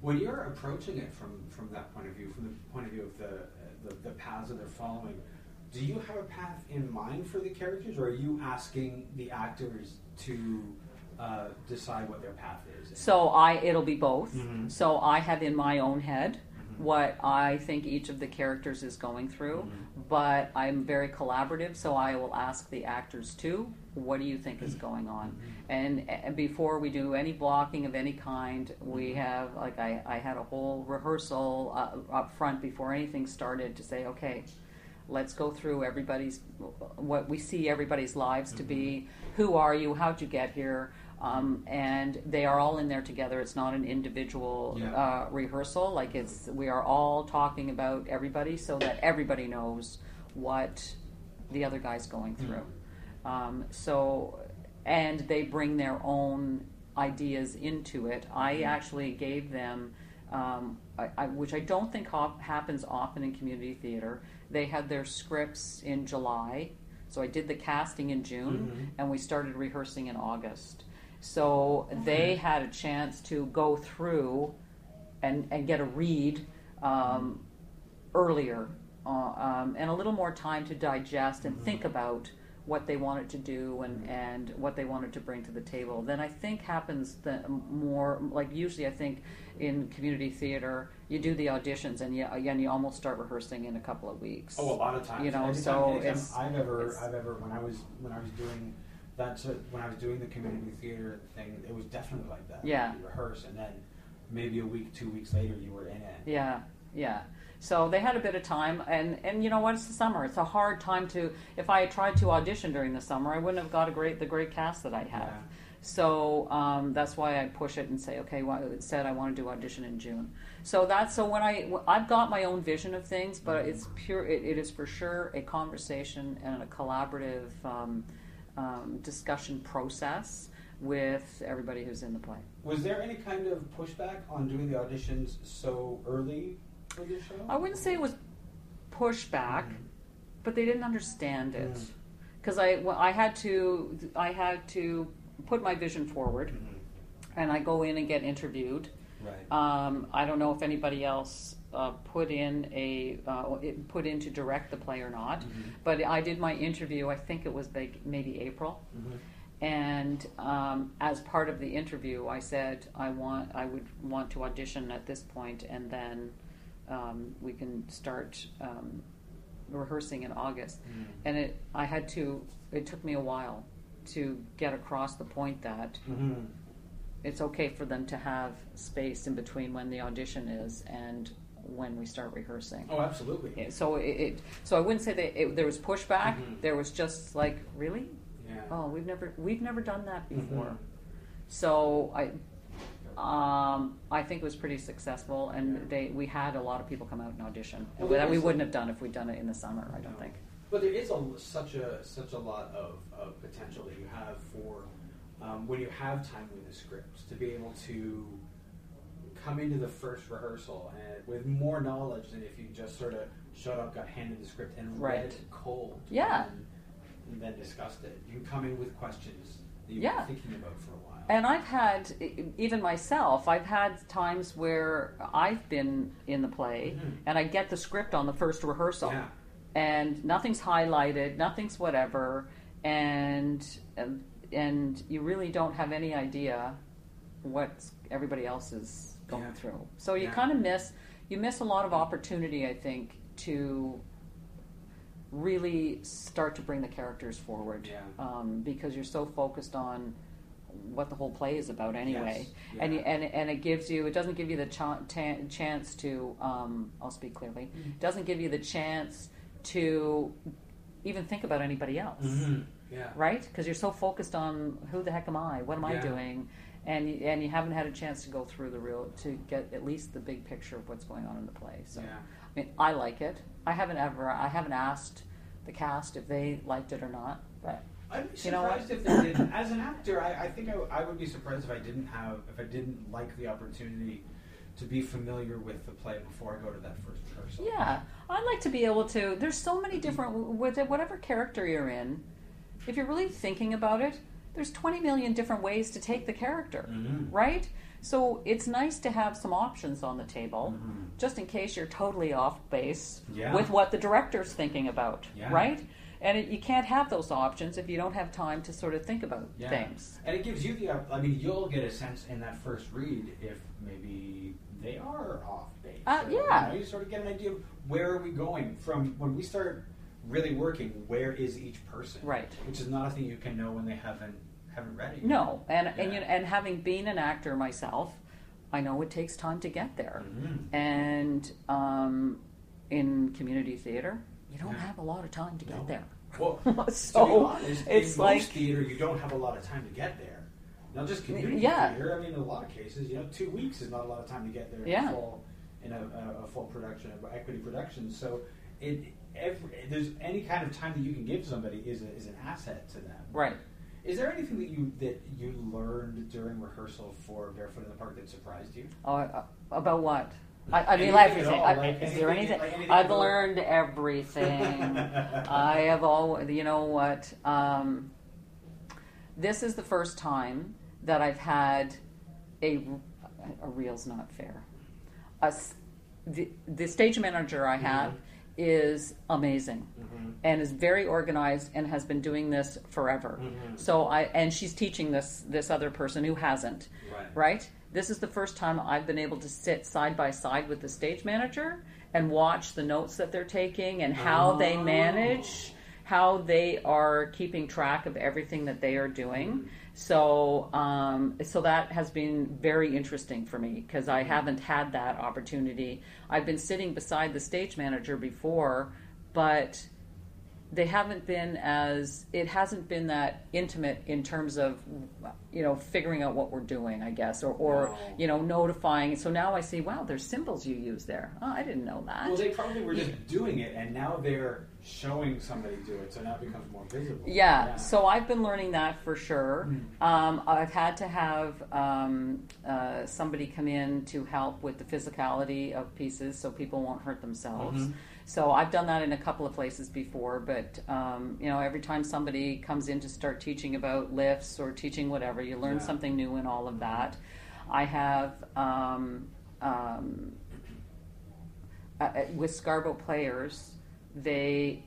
When you're approaching it from, from that point of view, from the point of view of the, the, the paths that they're following, do you have a path in mind for the characters, or are you asking the actors to uh, decide what their path is? So I, it'll be both. Mhm. So I have in my own head Mhm. what I think each of the characters is going through, Mhm. but I'm very collaborative, so I will ask the actors too, what do you think is going on? And, and before we do any blocking of any kind, we Mhm. have, like, I, I had a whole rehearsal uh, up front before anything started to say, okay, let's go through everybody's, what we see everybody's lives to be. Who are you? How'd you get here? Um, and they are all in there together. It's not an individual Yeah. uh, rehearsal. Like it's, we are all talking about everybody so that everybody knows what the other guy's going through. Um, so, and they bring their own ideas into it. I Mhm. actually gave them, um, I, I, which I don't think hop, happens often in community theater. They had their scripts in July, so I did the casting in June, Mhm. and we started rehearsing in August. So they had a chance to go through and, and get a read um, earlier uh, um, and a little more time to digest and Mhm. think about what they wanted to do and, and what they wanted to bring to the table. Then I think happens the more like usually I think in community theater you do the auditions and you and you almost start rehearsing in a couple of weeks. Oh, a lot of times. You know, Anytime- so anytime it's- I've ever, it's- I've ever, when I was, when I was doing that, so when I was doing the community theater thing, it was definitely like that. Yeah. You rehearse, and then maybe a week, two weeks later, you were in it. Yeah, Yeah. So they had a bit of time, and, and you know what? It's the summer. It's a hard time to. If I had tried to audition during the summer, I wouldn't have got a great the great cast that I have. Yeah. So um, that's why I push it and say, okay, well, it said I want to do audition in June. So that's so when I I've got my own vision of things, but it's pure. It, it is for sure a conversation and a collaborative um, um, discussion process with everybody who's in the play. Was there any kind of pushback on doing the auditions so early for the show? I wouldn't say it was pushback, Mhm. but they didn't understand it Mm. because I well, I had to I had to put my vision forward, Mhm. and I go in and get interviewed. Right. Um, I don't know if anybody else uh, put in a uh, put in to direct the play or not, Mhm. but I did my interview. I think it was like maybe April, Mhm. and um, as part of the interview, I said I want I would want to audition at this point, and then um, we can start um, rehearsing in August. Mhm. And it I had to. It took me a while to get across the point that Mhm. it's okay for them to have space in between when the audition is and when we start rehearsing. Oh, absolutely. Yeah, So it, it so I wouldn't say that it, there was pushback. Mhm. There was just like, really? Yeah. Oh, we've never we've never done that before. Mhm. So I um, I think it was pretty successful, and Yeah. they we had a lot of people come out and audition Well, that we wouldn't have done if we'd done it in the summer. I don't No. think. But there is a, such a such a lot of, of potential that you have for um, when you have time with the scripts to be able to come into the first rehearsal and with more knowledge than if you just sort of showed up, got handed the script, and read it cold. Yeah. And, and then discussed it. You come in with questions that you've Yeah. been thinking about for a while. And I've had, even myself, I've had times where I've been in the play Mhm. and I get the script on the first rehearsal. Yeah. And nothing's highlighted, nothing's whatever, and and, and you really don't have any idea what everybody else is going Yeah. through. So you Yeah. kind of miss you miss a lot of opportunity, I think, to really start to bring the characters forward Yeah. um, because you're so focused on what the whole play is about anyway Yes. and, Yeah. and and it gives you it doesn't give you the cha- ta- chance to um, I'll speak clearly Mm-hmm. doesn't give you the chance to even think about anybody else Mhm. Yeah. right because you're so focused on who the heck am I what am I doing and you, and you haven't had a chance to go through the real to get at least the big picture of what's going on in the play so Yeah. I mean I like it I haven't ever I haven't asked the cast if they liked it or not but I'd be You know surprised if they didn't. As an actor, I, I think I, I would be surprised if I didn't have, if I didn't like the opportunity to be familiar with the play before I go to that first rehearsal. Yeah, I'd like to be able to. There's so many different with it, whatever character you're in. If you're really thinking about it, there's 20 million different ways to take the character, Mhm. right? So it's nice to have some options on the table, Mhm. just in case you're totally off base Yeah. with what the director's thinking about, Yeah. right? And it, you can't have those options if you don't have time to sort of think about Yeah. things. And it gives you the, I mean, you'll get a sense in that first read if maybe they are off base. Uh, yeah. You, know, you sort of get an idea of where are we going from when we start really working. Where is each person? Right. Which is not a thing you can know when they haven't haven't read it. yet. No, and and Yeah. you and having been an actor myself, I know it takes time to get there. Mhm. And um, in community theater, you don't Yeah. have a lot of time to get there. Well, so honest, it's in like most theater, you don't have a lot of time to get there. Not just community Yeah. theater. I mean, in a lot of cases, you know, two weeks is not a lot of time to get there. In Yeah. a full, in a, a, full production, equity production. So, it every there's any kind of time that you can give somebody is a, is an asset to them. right. Is there anything that you that you learned during rehearsal for Barefoot in the Park that surprised you? Oh, uh, about what? I, I mean, at everything. I, like is there anything- anything? like anything I've learned everything. I have all. you know what? Um, this is the first time that I've had a a reel's not fair. A the, the stage manager I have is amazing Mhm. and is very organized and has been doing this forever. Mhm. So I and she's teaching this this other person who hasn't Right. right? This is the first time I've been able to sit side by side with the stage manager and watch the notes that they're taking and how they Oh. manage, how they are keeping track of everything that they are doing. So, um, so that has been very interesting for me because I haven't had that opportunity. I've been sitting beside the stage manager before, but they haven't been as it hasn't been that intimate in terms of you know figuring out what we're doing i guess or, or No. you know notifying. So now i see wow there's symbols you use there. Oh i didn't know that. Well, they probably were just doing it, and now they're showing somebody do it, so now it becomes more visible. Yeah, so I've been learning that for sure. Mm. Um, I've had to have um, uh, somebody come in to help with the physicality of pieces so people won't hurt themselves. Mhm. So I've done that in a couple of places before, but um, you know, every time somebody comes in to start teaching about lifts or teaching whatever, you learn Yeah. something new in all of that. I have um, um, uh, uh, with Scarborough players, they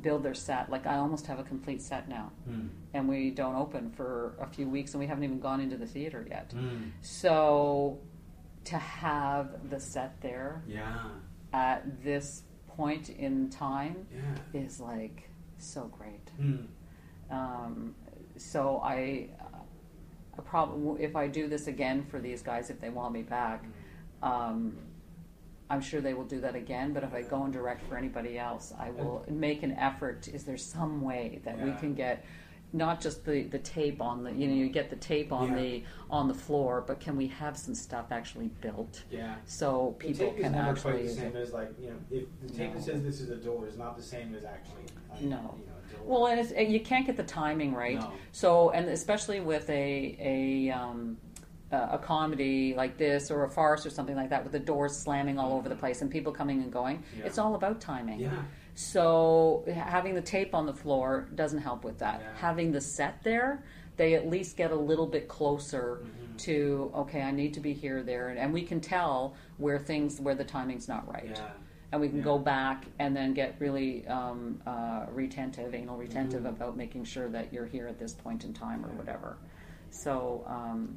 build their set. Like I almost have a complete set now, Mm. and we don't open for a few weeks, and we haven't even gone into the theater yet. Mm. So to have the set there Yeah. at this point in time Yeah. is like so great. Mm. Um, so I, a problem if I do this again for these guys, if they want me back, um, I'm sure they will do that again. But if I go and direct for anybody else, I will make an effort. Is there some way that we Yeah. can get? Not just the, the tape on the you know you get the tape on Yeah. the on the floor, but can we have some stuff actually built Yeah. so The people tape is can never actually quite the use same it? as like you know if the tape No. that says this is a door is not the same as actually uh, No. you know a door. Well, and it's, and you can't get the timing right. No. So, and especially with a a um, uh, a comedy like this or a farce or something like that, with the doors slamming all over the place and people coming and going, Yeah. it's all about timing. yeah. So, having the tape on the floor doesn't help with that. Yeah. Having the set there, they at least get a little bit closer Mhm. to okay, I need to be here, there, and, and we can tell where things where the timing's not right Yeah. and we can go back and then get really um, uh, retentive, anal retentive Mhm. about making sure that you're here at this point in time or whatever. So, um,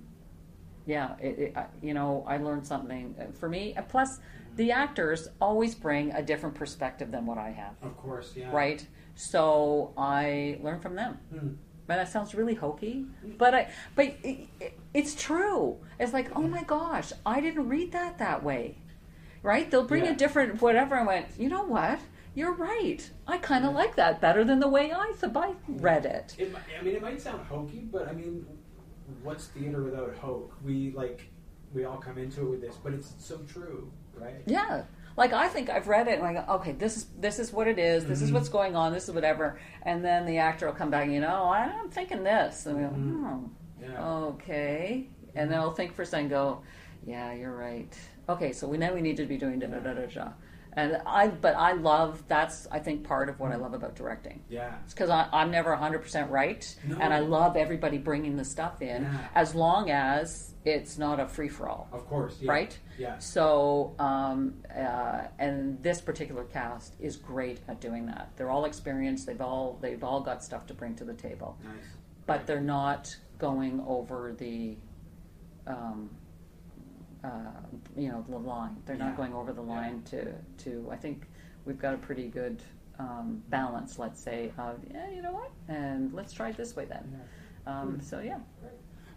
yeah, it, it, I- you know, I learned something uh, for me. And plus, the actors always bring a different perspective than what I have, Of course. Yeah. right? So I learn from them. Mm. But that sounds really hokey, but I, but it, it, it's true. It's like, oh my gosh, I didn't read that that way, right? They'll bring Yeah. a different whatever. I went, you know what? You're right. I kind of like that better than the way I I read it. It, I mean, it might sound hokey, but I mean, what's theater without hope? We like, we all come into it with this, but it's so true, right? Yeah. Like I think I've read it and I go, okay, this is this is what it is. This is Mhm. what's going on. This is whatever. And then the actor will come back. You know, I'm thinking this, and we go, Mhm. hmm. Yeah. Okay. And then I'll think for a second, go, yeah, you're right. Okay, so we know we need to be doing da da da da da. And I, but I love that's I think part of what I love about directing. Yeah. It's because I'm never 100 percent right, No. and I love everybody bringing the stuff in, Yeah. as long as it's not a free for all, Of course. Yeah. right? Yeah. So, um, uh, and this particular cast is great at doing that. They're all experienced. They've all they've all got stuff to bring to the table Nice. but they're not going over the, um, uh, you know, the line. They're Yeah. not going over the Yeah. line to, to. I think we've got a pretty good um, balance. Let's say of yeah, you know what, and let's try it this way then. Um, Hmm. so yeah,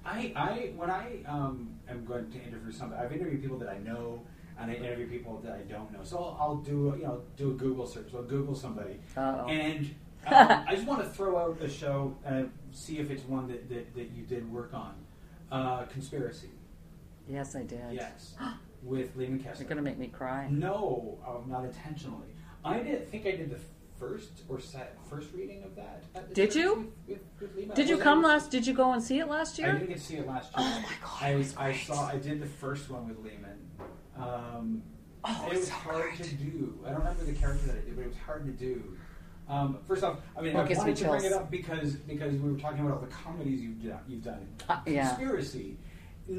I, I when I um, am going to interview somebody, I've interviewed people that I know, and I interview people that I don't know. So I'll, I'll do you know do a Google search. So I'll Google somebody, Uh-oh. and um, I just want to throw out a show and see if it's one that, that, that you did work on. Uh, Conspiracy, yes, I did. yes, with Lehman Kessler. You're gonna make me cry. No, um, not intentionally. I did think I did the first or set, first reading of that. at the Did church you? With, with. Did you Was I- come last? Did you go and see it last year? I year? didn't get to see it last year. Oh my God, I, it was I great. saw. I did the first one with Lehman. Um, Oh, it it's was so hard to do. I don't remember the character that I did, but it was hard to do. Um, first off, I mean, Well, it I gives me wanted to bring chills. it up because because we were talking about all the comedies you've done. You've done. Uh, yeah. Conspiracy.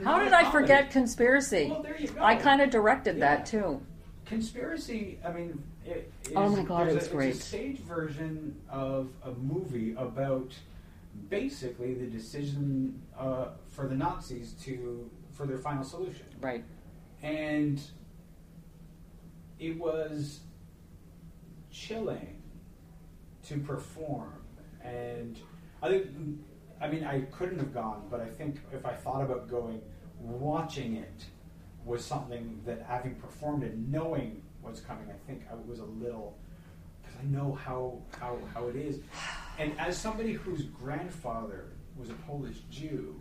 How did I forget conspiracy? Well, there you go. I kind of directed that too. Conspiracy. I mean, it, is, Oh my God, it was a, great. It's a stage version of a movie about basically the decision uh, for the Nazis to for their final solution, Right. and it was chilling to perform. And I think I mean, I couldn't have gone, but I think if I thought about going, watching it was something that having performed it, knowing what's coming, I think I was a little because I know how how how it is, and as somebody whose grandfather was a Polish Jew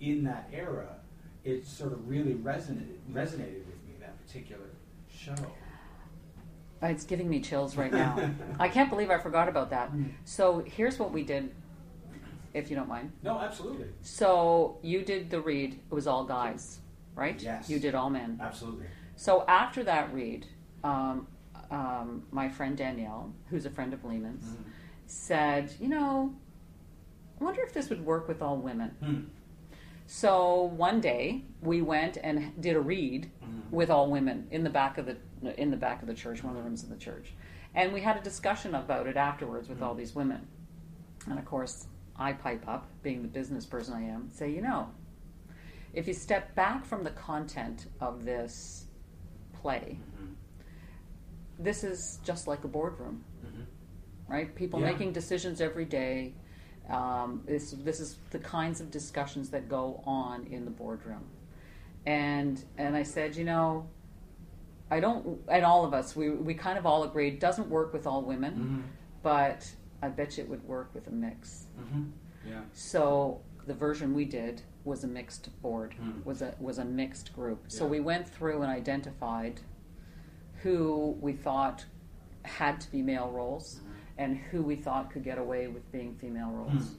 in that era, it sort of really resonated resonated with me that particular show. It's giving me chills right now. I can't believe I forgot about that. Mm. So here's what we did, if you don't mind. No, absolutely, So you did the read. It was all guys, right? Yes. You did all men. absolutely. So after that read, um, um, my friend Danielle, who's a friend of Lehman's, Mhm. said, "You know, I wonder if this would work with all women." Hmm. So one day we went and did a read Mhm. with all women in the back of the in the back of the church, one of the rooms of the church, and we had a discussion about it afterwards with all these women. And of course, I pipe up, being the business person I am, say, you know, if you step back from the content of this play, Mhm. this is just like a boardroom, Mhm. right? People Yeah. making decisions every day. Um, this this is the kinds of discussions that go on in the boardroom, and and I said, you know, I don't, and all of us, we we kind of all agreed, it doesn't work with all women, Mhm. but I bet you it would work with a mix. Mhm. Yeah. So the version we did was a mixed board, Hmm. was a was a mixed group. So we went through and identified who we thought had to be male roles Mhm. and who we thought could get away with being female roles. Hmm.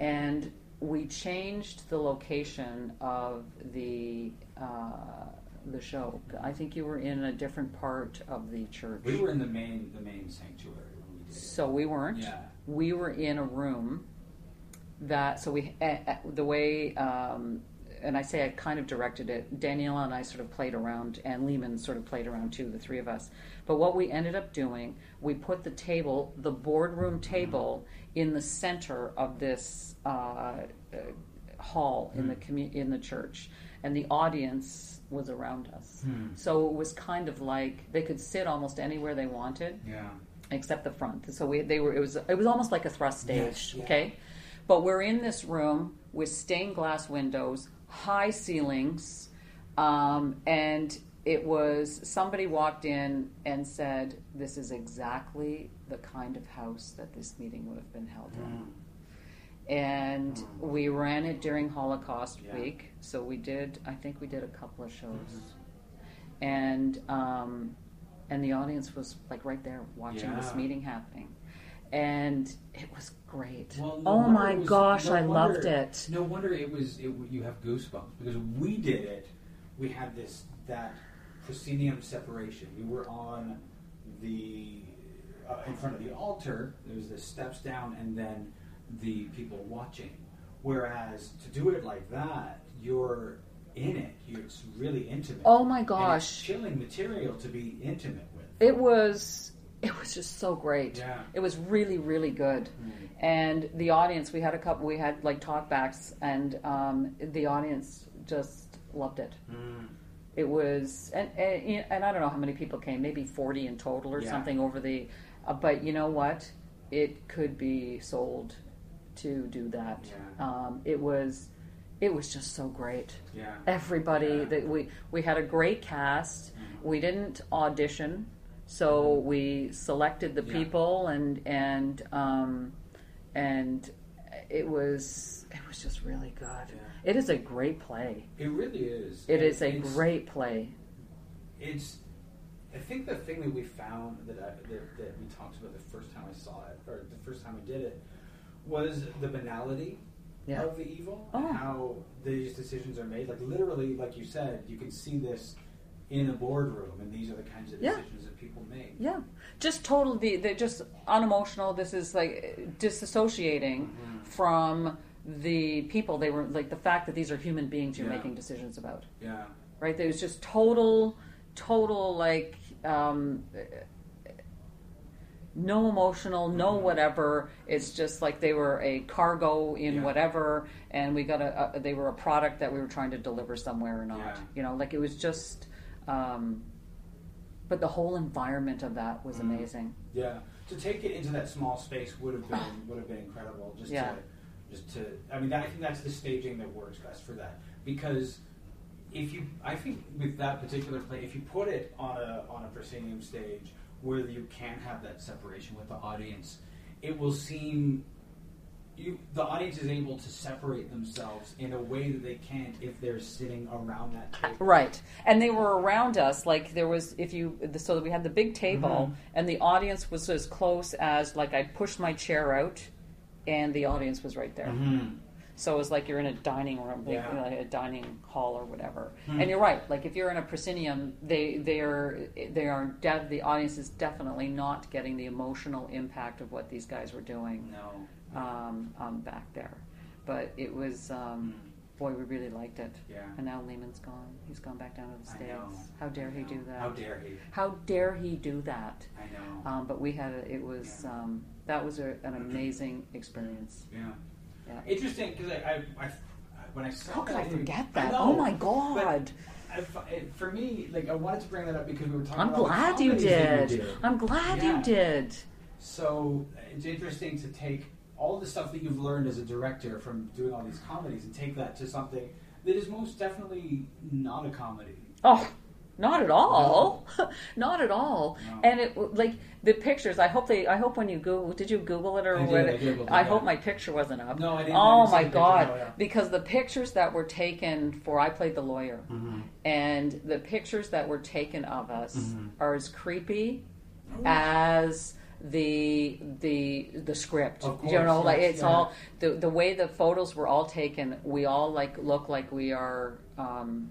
And we changed the location of the uh, the show. I think you were in a different part of the church. We were in the main the main sanctuary when we did. So we weren't. Yeah. We were in a room that so we uh, uh, the way um, and I say I kind of directed it. Daniela and I sort of played around, and Lehman sort of played around too, the three of us. But what we ended up doing, we put the table, the boardroom table, in the center of this uh, uh, hall in the commu- in the church, and the audience was around us. Hmm. So it was kind of like they could sit almost anywhere they wanted Yeah. Except the front. So we they were it was it was almost like a thrust stage, Yes, yeah. okay? But we're in this room with stained glass windows, high ceilings, um, and it was somebody walked in and said, "This is exactly the kind of house that this meeting would have been held in." Mm. And Mm. we ran it during Holocaust Yeah. week, so we did. I think we did a couple of shows, Mhm. and um, and the audience was like right there watching this Yeah. meeting happening, and it was great. Well, no oh wonder my it was- gosh, no I wonder- loved it. No wonder it was. It, you have goosebumps because we did it. We had this that proscenium separation. We were on the uh, in front of the altar. There was the steps down, and then the people watching. Whereas to do it like that, you're in it. It's really intimate. Oh my gosh, chilling material to be intimate with. it was it was just so great. Yeah. It was really really good. Mm. and the audience we had a couple we had like talkbacks and um, the audience just loved it Mm. it was and, and and i don't know how many people came maybe 40 in total or Yeah. something over the uh, but you know what it could be sold to do that Yeah. um, it was it was just so great Yeah. everybody Yeah. that we we had a great cast Mhm. we didn't audition so we selected the Yeah. people and and um, and it was it was just really good Yeah. it is a great play It really is. It And is a great play It's. I think the thing that we found that I, that, that we talked about the first time I saw it, or the first time I did it, was the banality Yeah. of the evil Oh. and how these decisions are made. Like literally, like you said, you can see this in a boardroom, and these are the kinds of Yeah. decisions that people make. yeah just totally they're just unemotional this is like disassociating Mhm. from the people they were like the fact that these are human beings you're Yeah. making decisions about Yeah. right? There was just total, total like um, no emotional, no Mhm. whatever. It's just like they were a cargo in Yeah. whatever, and we got a, a. They were a product that we were trying to deliver somewhere or not. Yeah. You know, like it was just. Um, but the whole environment of that was Mhm. amazing. Yeah, to take it into that small space would have been would have been incredible. Just Yeah. to Just to, I mean, that, I think that's the staging that works best for that because if you, I think with that particular play, if you put it on a on a proscenium stage where you can't have that separation with the audience, it will seem you the audience is able to separate themselves in a way that they can't if they're sitting around that table. Right, and they were around us. Like there was, if you, so we had the big table, Mhm. and the audience was as close as like I pushed my chair out, and the audience was right there. Mhm. So it was like you're in a dining room, big, Yeah. like a dining hall or whatever. Hmm. And you're right. Like if you're in a proscenium, they they are they are de- the audience is definitely not getting the emotional impact of what these guys were doing No. um, um, back there. But it was um, Mm. boy, we really liked it. Yeah. And now Lehman's gone. He's gone back down to the I states. know. How dare he do that? How dare he? How dare he do that? I know. Um, but we had a, it was Yeah. um, that was a, an amazing experience. yeah. Yeah. Interesting because I, I, I, when I saw How could I forget that? know, Oh my god! I, for me, like I wanted to bring that up because we were talking. I'm glad you comedies that did. I'm glad Yeah. you did. So it's interesting to take all the stuff that you've learned as a director from doing all these comedies and take that to something that is most definitely not a comedy. Oh, not at all. not at all. No. And it like the pictures. I hope they. I hope when you Google, did you Google it or I did, what? I I hope my picture wasn't up. No, I didn't- Oh my the picture, god! no, yeah. Because the pictures that were taken for I played the lawyer, Mm-hmm. and the pictures that were taken of us Mhm. are as creepy Oh. as the the the script. Of you know, course, like yes, it's yeah. all the the way the photos were all taken. We all like look like we are. Um,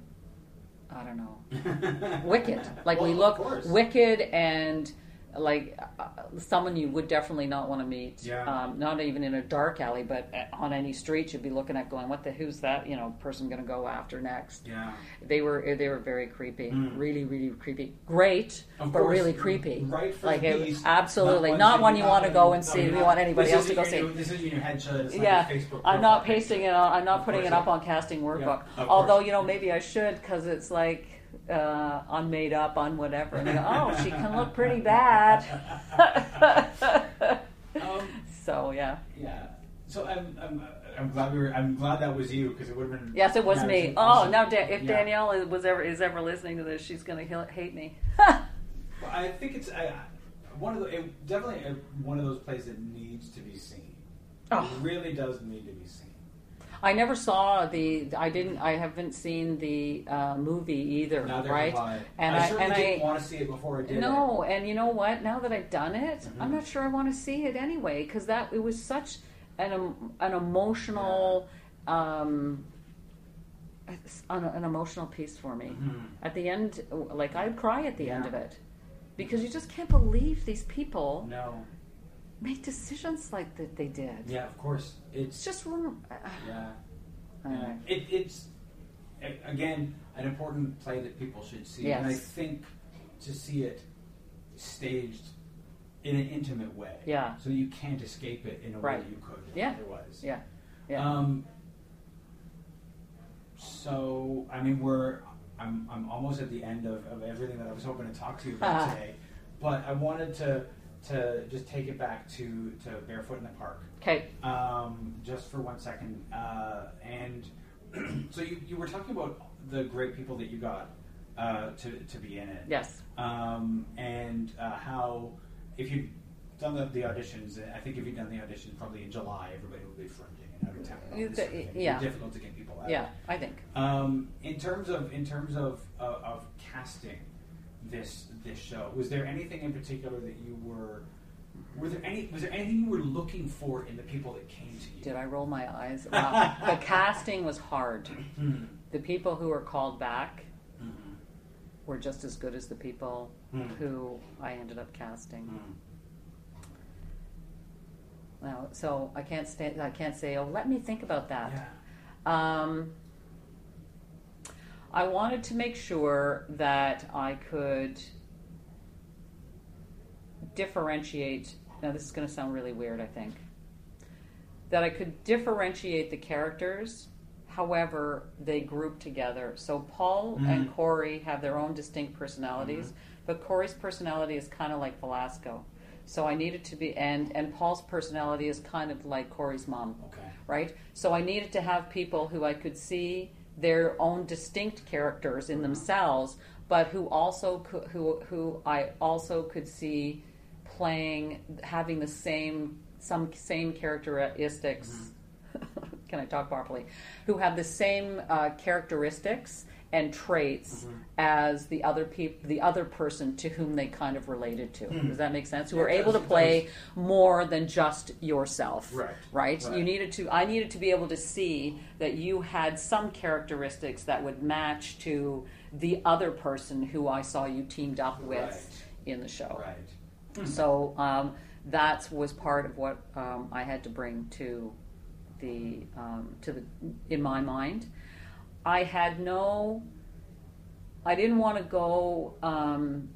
I don't know. wicked. Like we look wicked and like uh, someone you would definitely not want to meet. Yeah. Um, not even in a dark alley, but uh, on any street, you'd be looking at going, "What the? Who's that? You know, person going to go after next?" Yeah. They were they were very creepy, Mm. really really creepy. Great, Of but course, really creepy. Right for like it, piece, absolutely not one you're want to go and no, see. We want anybody else to go see. This is your headshot. Yeah, your Facebook I'm not pasting it on. I'm not Of putting it up on casting workbook. Yeah, Although course. you know maybe I should because it's like uh, on made up on whatever. And go, oh, she can look pretty bad. Um, so yeah. yeah. So I'm, I'm, I'm glad we were. I'm glad that was you because it would have been. Yes, it was yeah, me. Oh, now da- if Yeah. Danielle was ever is ever listening to this, she's gonna hate me. Well, I think it's I, I- one of the it, definitely one of those plays that needs to be seen. Oh. It really does need to be seen. I never saw the. I didn't. I haven't seen the uh, movie either. Right? And I I, certainly and didn't I want to see it before I did no. And you know what? Now that I've done it, Mhm. I'm not sure I want to see it anyway because that it was such an an emotional. Um, an, an emotional piece for me. it. Mhm. At the end, like I'd cry at the end of it, because you just can't believe these people No. Made decisions like that they did. Yeah, of course. It's It's just rem- yeah. Yeah. It, it's again an important play that people should see, yes. and I think to see it staged in an intimate way, Yeah. so you can't escape it in a Right. way you could Yeah. otherwise. Yeah. Yeah. Um, so I mean, we're I'm I'm almost at the end of, of everything that I was hoping to talk to you about Ah. today, but I wanted to to just take it back to to barefoot in the park Okay. um, just for one second. Uh, and so you, you were talking about the great people that you got uh, to, to be in it. Yes. Um, and uh, how, if you've done the, the auditions, I think if you've done the auditions probably in July, everybody will be fronting and out of town. and all You this th- sort of thing. It'd be yeah. difficult to get people out. Yeah. I think. Um, in terms of in terms of uh, of casting this this show, was there anything in particular that you were were there any was there anything you were looking for in the people that came to you? Did I roll my eyes? Wow. the casting was hard. Hmm. The people who were called back Mhm. were just as good as the people Hmm. who I ended up casting. Hmm. Now, so I can't sta- I can't say, oh, let me think about that. Yeah. Um, I wanted to make sure that I could differentiate. Now, this is going to sound really weird, I think. That I could differentiate the characters, however, they group together. So, Paul and Mhm. Corie have their own distinct personalities, but Corie's personality is kind of like Velasco. So, I needed to be, and, and Paul's personality is kind of like Corie's mom Okay. right? So I needed to have people who I could see their own distinct characters in themselves, but who also could, who who I also could see playing having the same some same characteristics. Can I talk properly? Who have the same uh, characteristics and traits as the other people, the other person to whom they kind of related to. Does that make sense? Who It are able to play more than just yourself. Right. Right. Right. You needed to. I needed to be able to see that you had some characteristics that would match to the other person who I saw you teamed up with Right. in the show. Right. So um, that was part of what um, I had to bring to the um, to the in my mind. I had no. I didn't want to go um,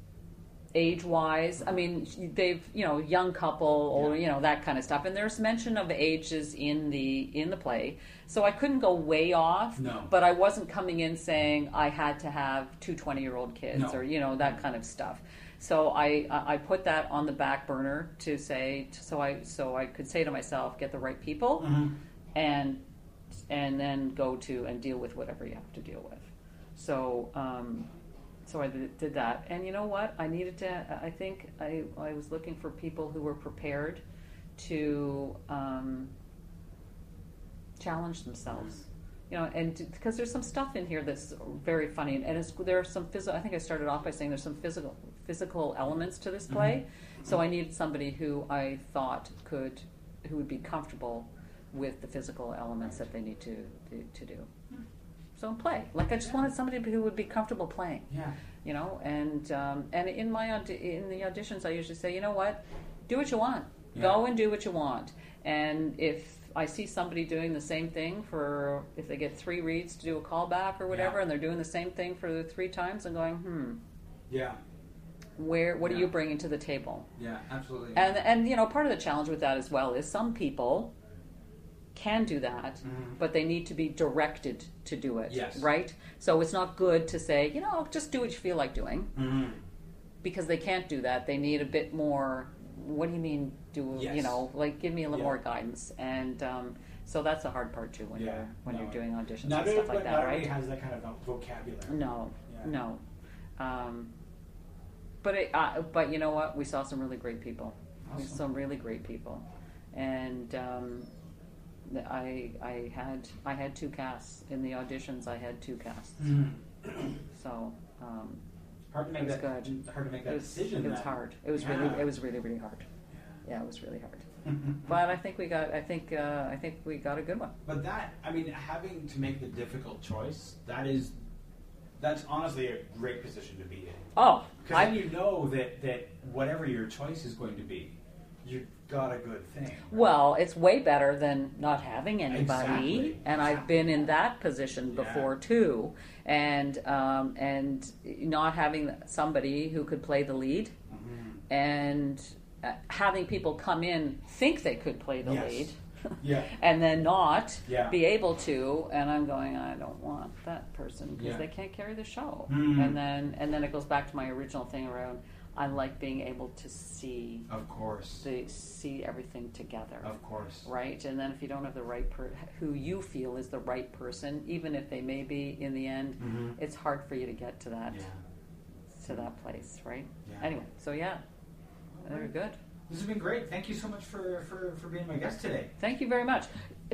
age wise. I mean, they've you know young couple or you know that kind of stuff, and there's mention of ages in the in the play. So I couldn't go way off. No. But I wasn't coming in saying I had to have two 20 year old kids No. or you know that kind of stuff. So I I put that on the back burner to say so I so I could say to myself get the right people Mhm. and and then go to and deal with whatever you have to deal with. So um, so I did, that, and you know what? I needed to. I think I I was looking for people who were prepared to um, challenge themselves. You know, and because there's some stuff in here that's very funny, and, there are some physical. I think I started off by saying there's some physical physical elements to this play, so I needed somebody who I thought could, who would be comfortable with the physical elements that they need to to, to do. So play, like I just wanted somebody who would be comfortable playing Yeah. you know and um, and in my in the auditions i usually say you know what do what you want go and do what you want and if i see somebody doing the same thing for if they get three reads to do a callback or whatever Yeah. and they're doing the same thing for the three times i'm going hmm Yeah. where what are you bringing to the table Yeah. Absolutely. and and you know part of the challenge with that as well is some people can do that Mhm. but they need to be directed to do it Yes. right so it's not good to say you know just do what you feel like doing Mhm. because they can't do that. They need a bit more. What do you mean? Do you know? Like, give me a little Yeah. more guidance, and um, so that's the hard part too when Yeah. you're when No. you're doing auditions Not and stuff like that, not right? has that kind of vocabulary. No, Yeah. no. Um, but it, uh, but you know what? We saw some really great people. We Awesome. saw some really great people, and um, I I had I had two casts in the auditions. I had two casts, Mhm. so. Um, Hard to make It was that. good. Hard to make it was, decision. it was then. hard. It was Yeah. really, it was really, really hard. Yeah, it was really hard. But I think we got. I think. Uh, I think we got a good one. But that, I mean, having to make the difficult choice, that is, that's honestly a great position to be in. Oh, Because then you know that, that whatever your choice is going to be, you've got a good thing. right? Well, it's way better than not having anybody, Exactly. and I've been in that position Yeah. before too, and um, and not having somebody who could play the lead, Mhm. and uh, having people come in think they could play the Yes. lead. Yeah. and then not Yeah. be able to and i'm going i don't want that person because Yeah. they can't carry the show Mhm. and then and then it goes back to my original thing around i like being able to see Of course. the see everything together Of course. right and then if you don't have the right per who you feel is the right person even if they may be in the end Mhm. it's hard for you to get to that Yeah. to that place right Yeah. anyway so yeah very good This has been great. Thank you so much for, for, for being my guest today. thank you very much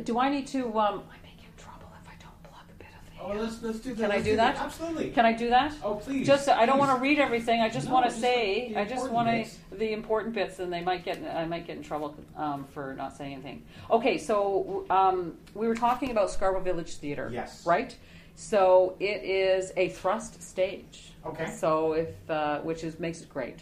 do i need to um i may get in trouble if i don't plug a bit of the Oh, let's let's do that. Can I let's do that? Absolutely. Can I do that? Oh, please. Just, I don't want to read everything. I just No, want to say, I just want to the important bits, and they might get, I might get in trouble um, for not saying anything. Okay, so um, we were talking about Scarborough Village Theater. Yes. Right. So it is a thrust stage. Okay. So if, uh, which is makes it great.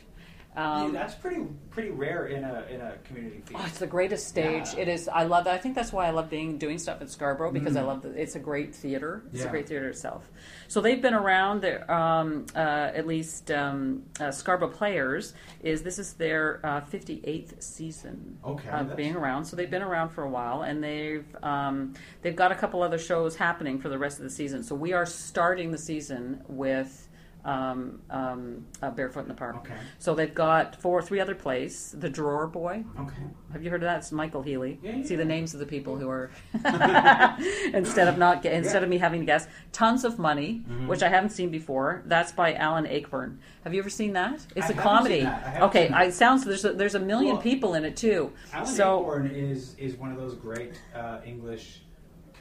Yeah, Um, that's pretty pretty rare in a in a community theater. Oh, it's the greatest stage. Yeah. It is. I love that. I think that's why I love being doing stuff at Scarborough because I Mm. love that it's a great theater. It's Yeah. a great theater itself. So they've been around. There, um, uh, at least um, uh, Scarborough Players is this is their uh, 58th season Okay, of being around. So they've been around for a while, and they've um, they've got a couple other shows happening for the rest of the season. So we are starting the season with. Um, um, uh, Barefoot in the Park. Okay. So they've got four, three other plays. The Drawer Boy. Okay. Have you heard of that? It's Michael Healey. Yeah, yeah, See the names of the people who are instead of not instead of me having to guess. Tons of Money, Mm-hmm. which I haven't seen before. That's by Alan Ayckbourn. Have you ever seen that? It's I a comedy. I Okay. I, it sounds there's a, there's a million Well, people in it too. Alan so Ayckbourn is is one of those great uh, English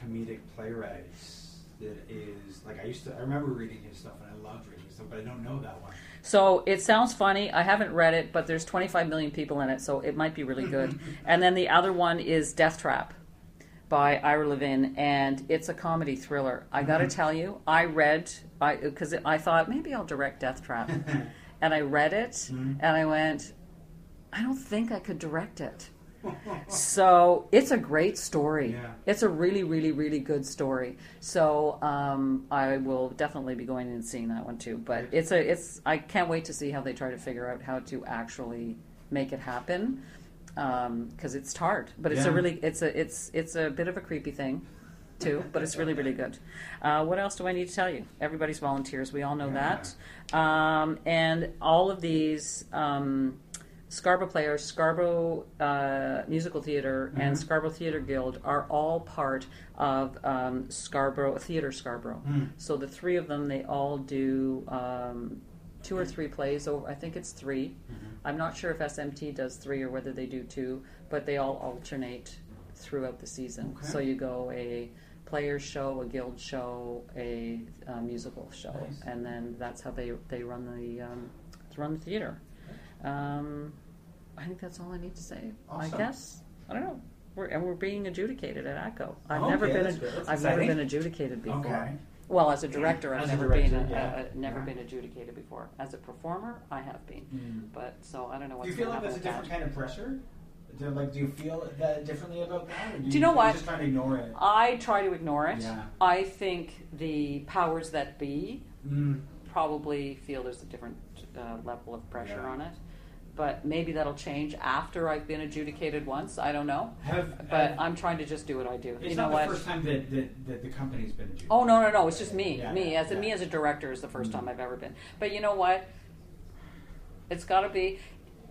comedic playwrights that is like I used to. I remember reading his stuff and I loved reading his stuff, but I don't know that one. So it sounds funny. I haven't read it, but there's 25 million people in it, so it might be really good. and then the other one is Deathtrap by Ira Levin, and it's a comedy thriller. I got to mm-hmm. tell you, I read because I, thought maybe I'll direct Deathtrap, and I read it, mm-hmm. and I went, I don't think I could direct it. So it's a great story. Yeah. It's a really, really, really good story. So um, I will definitely be going and seeing that one too. But it's a, it's. I can't wait to see how they try to figure out how to actually make it happen because it's hard. But it's a really, it's a, it's, it's a bit of a creepy thing. Too, but it's really, really good. Uh, what else do I need to tell you? Everybody's volunteers. We all know Yeah. that. Um, and all of these um, Scarborough Players, Scarborough uh, Musical Theatre, and Mhm. Scarborough Theatre Guild are all part of um, Scarborough Theatre Scarborough. Mm. So the three of them, they all do um, two or three plays. Over, I think it's 3 Mm-hmm. I'm not sure if SMT does three or whether they do two, but they all alternate throughout the season. Okay. So you go a players show, a guild show, a, uh musical show, Nice. and then that's how they they run the um, run the theater. Um, I think that's all I need to say. Awesome. I guess I don't know. We're, and we're being adjudicated at ACO. I've Okay, never been. that's good. That's I've never been adjudicated before. Okay. Well, as a director, I've As never director, been yeah. uh, never Yeah. been adjudicated before. As a performer, I have been. Mm. But so I don't know Do you feel like that's a different that. kind of pressure? Do, like, do you feel that differently about that? Or do, you know you're what? Just trying to ignore it. I try to ignore it. Yeah. I think the powers that be Mm. probably feel there's a different uh, level of pressure Yeah. on it. But maybe that'll change after I've been adjudicated once. I don't know. Have, But I'm trying to just do what I do. it's you know not what? the first time that, that, that the company's been adjudicated. Oh no no no! It's just me. Yeah, me yeah, as a yeah. me as a director is the 1st Mm. time I've ever been. But you know what? It's got to be.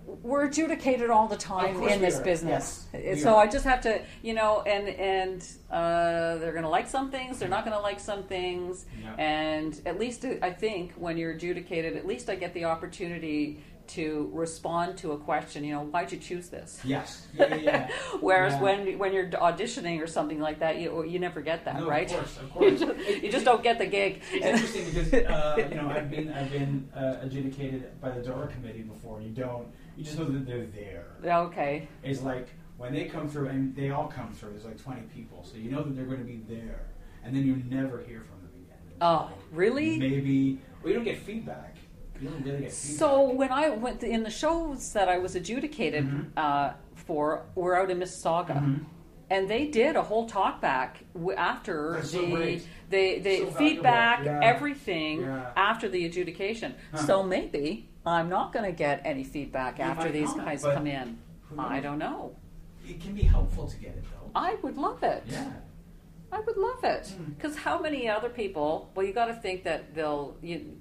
We're adjudicated all the time in this are. business, Yes, so. I just have to, you know, and and uh, they're going to like some things, they're not going to like some things, Yeah. and at least I think when you're adjudicated, at least I get the opportunity to respond to a question. You know, why'd you choose this? Yes. Yeah, yeah, yeah. Whereas Yeah. when when you're auditioning or something like that, you you never get that, No, of right? course, of you, course. just, you just don't get the gig. It's interesting because uh, you know I've been I've been uh, adjudicated by the Dora committee before. You don't you just know that they're there. okay. It's like when they come through and they all come through. There's like 20 people, so you know that they're going to be there, and then you never hear from them again. Oh, really? Maybe well, you don't get feedback. You don't really. So when I went in the shows that I was adjudicated Mhm. uh, for, were out in Mississauga. Mhm. And they did a whole talk back after That's so the great. they, they So feedback Yeah. everything Yeah. after the adjudication. Huh. So maybe I'm not going to get any feedback You after these guys come in. I don't know. it can be helpful to get it though. I would love it. Yeah. I would love it Mm. because how many other people? Well, you got to think that they'll you,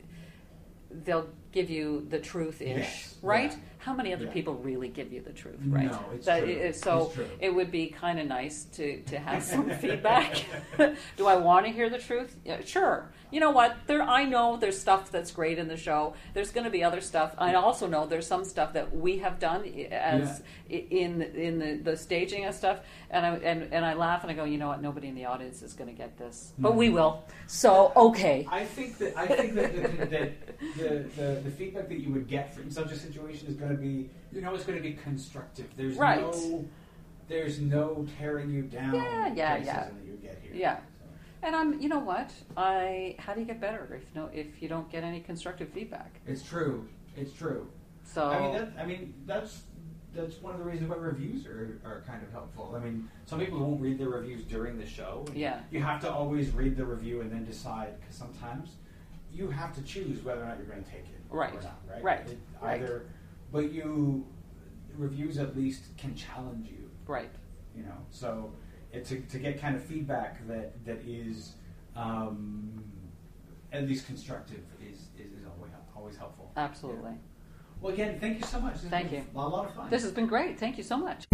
they'll give you the truth ish, Yes, right? yeah. How many other Yeah. people really give you the truth, right? No, right? it's That true. i- so It's true. it would be kind of nice to to have some feedback. Do I want to hear the truth? Yeah, sure. You know what? There, I know there's stuff that's great in the show. There's going to be other stuff. I also know there's some stuff that we have done as i in in the, the staging of stuff, and I and, and I laugh and I go, you know what? Nobody in the audience is going to get this, but Mm. we will. So okay, I think that I think that, the, that the, the, the feedback that you would get in such a situation is going to be you know it's going to be constructive. There's Right. no there's no tearing you down. Yeah, yeah, yeah. That you get here. Yeah. So, and I'm. You know what? I. How do you get better if no if you don't get any constructive feedback? it's true. It's true. So I mean, that, I mean that's that's one of the reasons why reviews are, are kind of helpful. I mean, some people won't read their reviews during the show. Yeah. You have to always read the review and then decide because sometimes you have to choose whether or not you're going to take it Right. or not. Right. Right. It- Right. Either, but you reviews at least can challenge you. right. You know, so it, to to get kind of feedback that that is um, at least constructive is is, is always always helpful. Absolutely. Well, again, thank you so much. This Thank you. A lot of fun. This has been great. Thank you so much.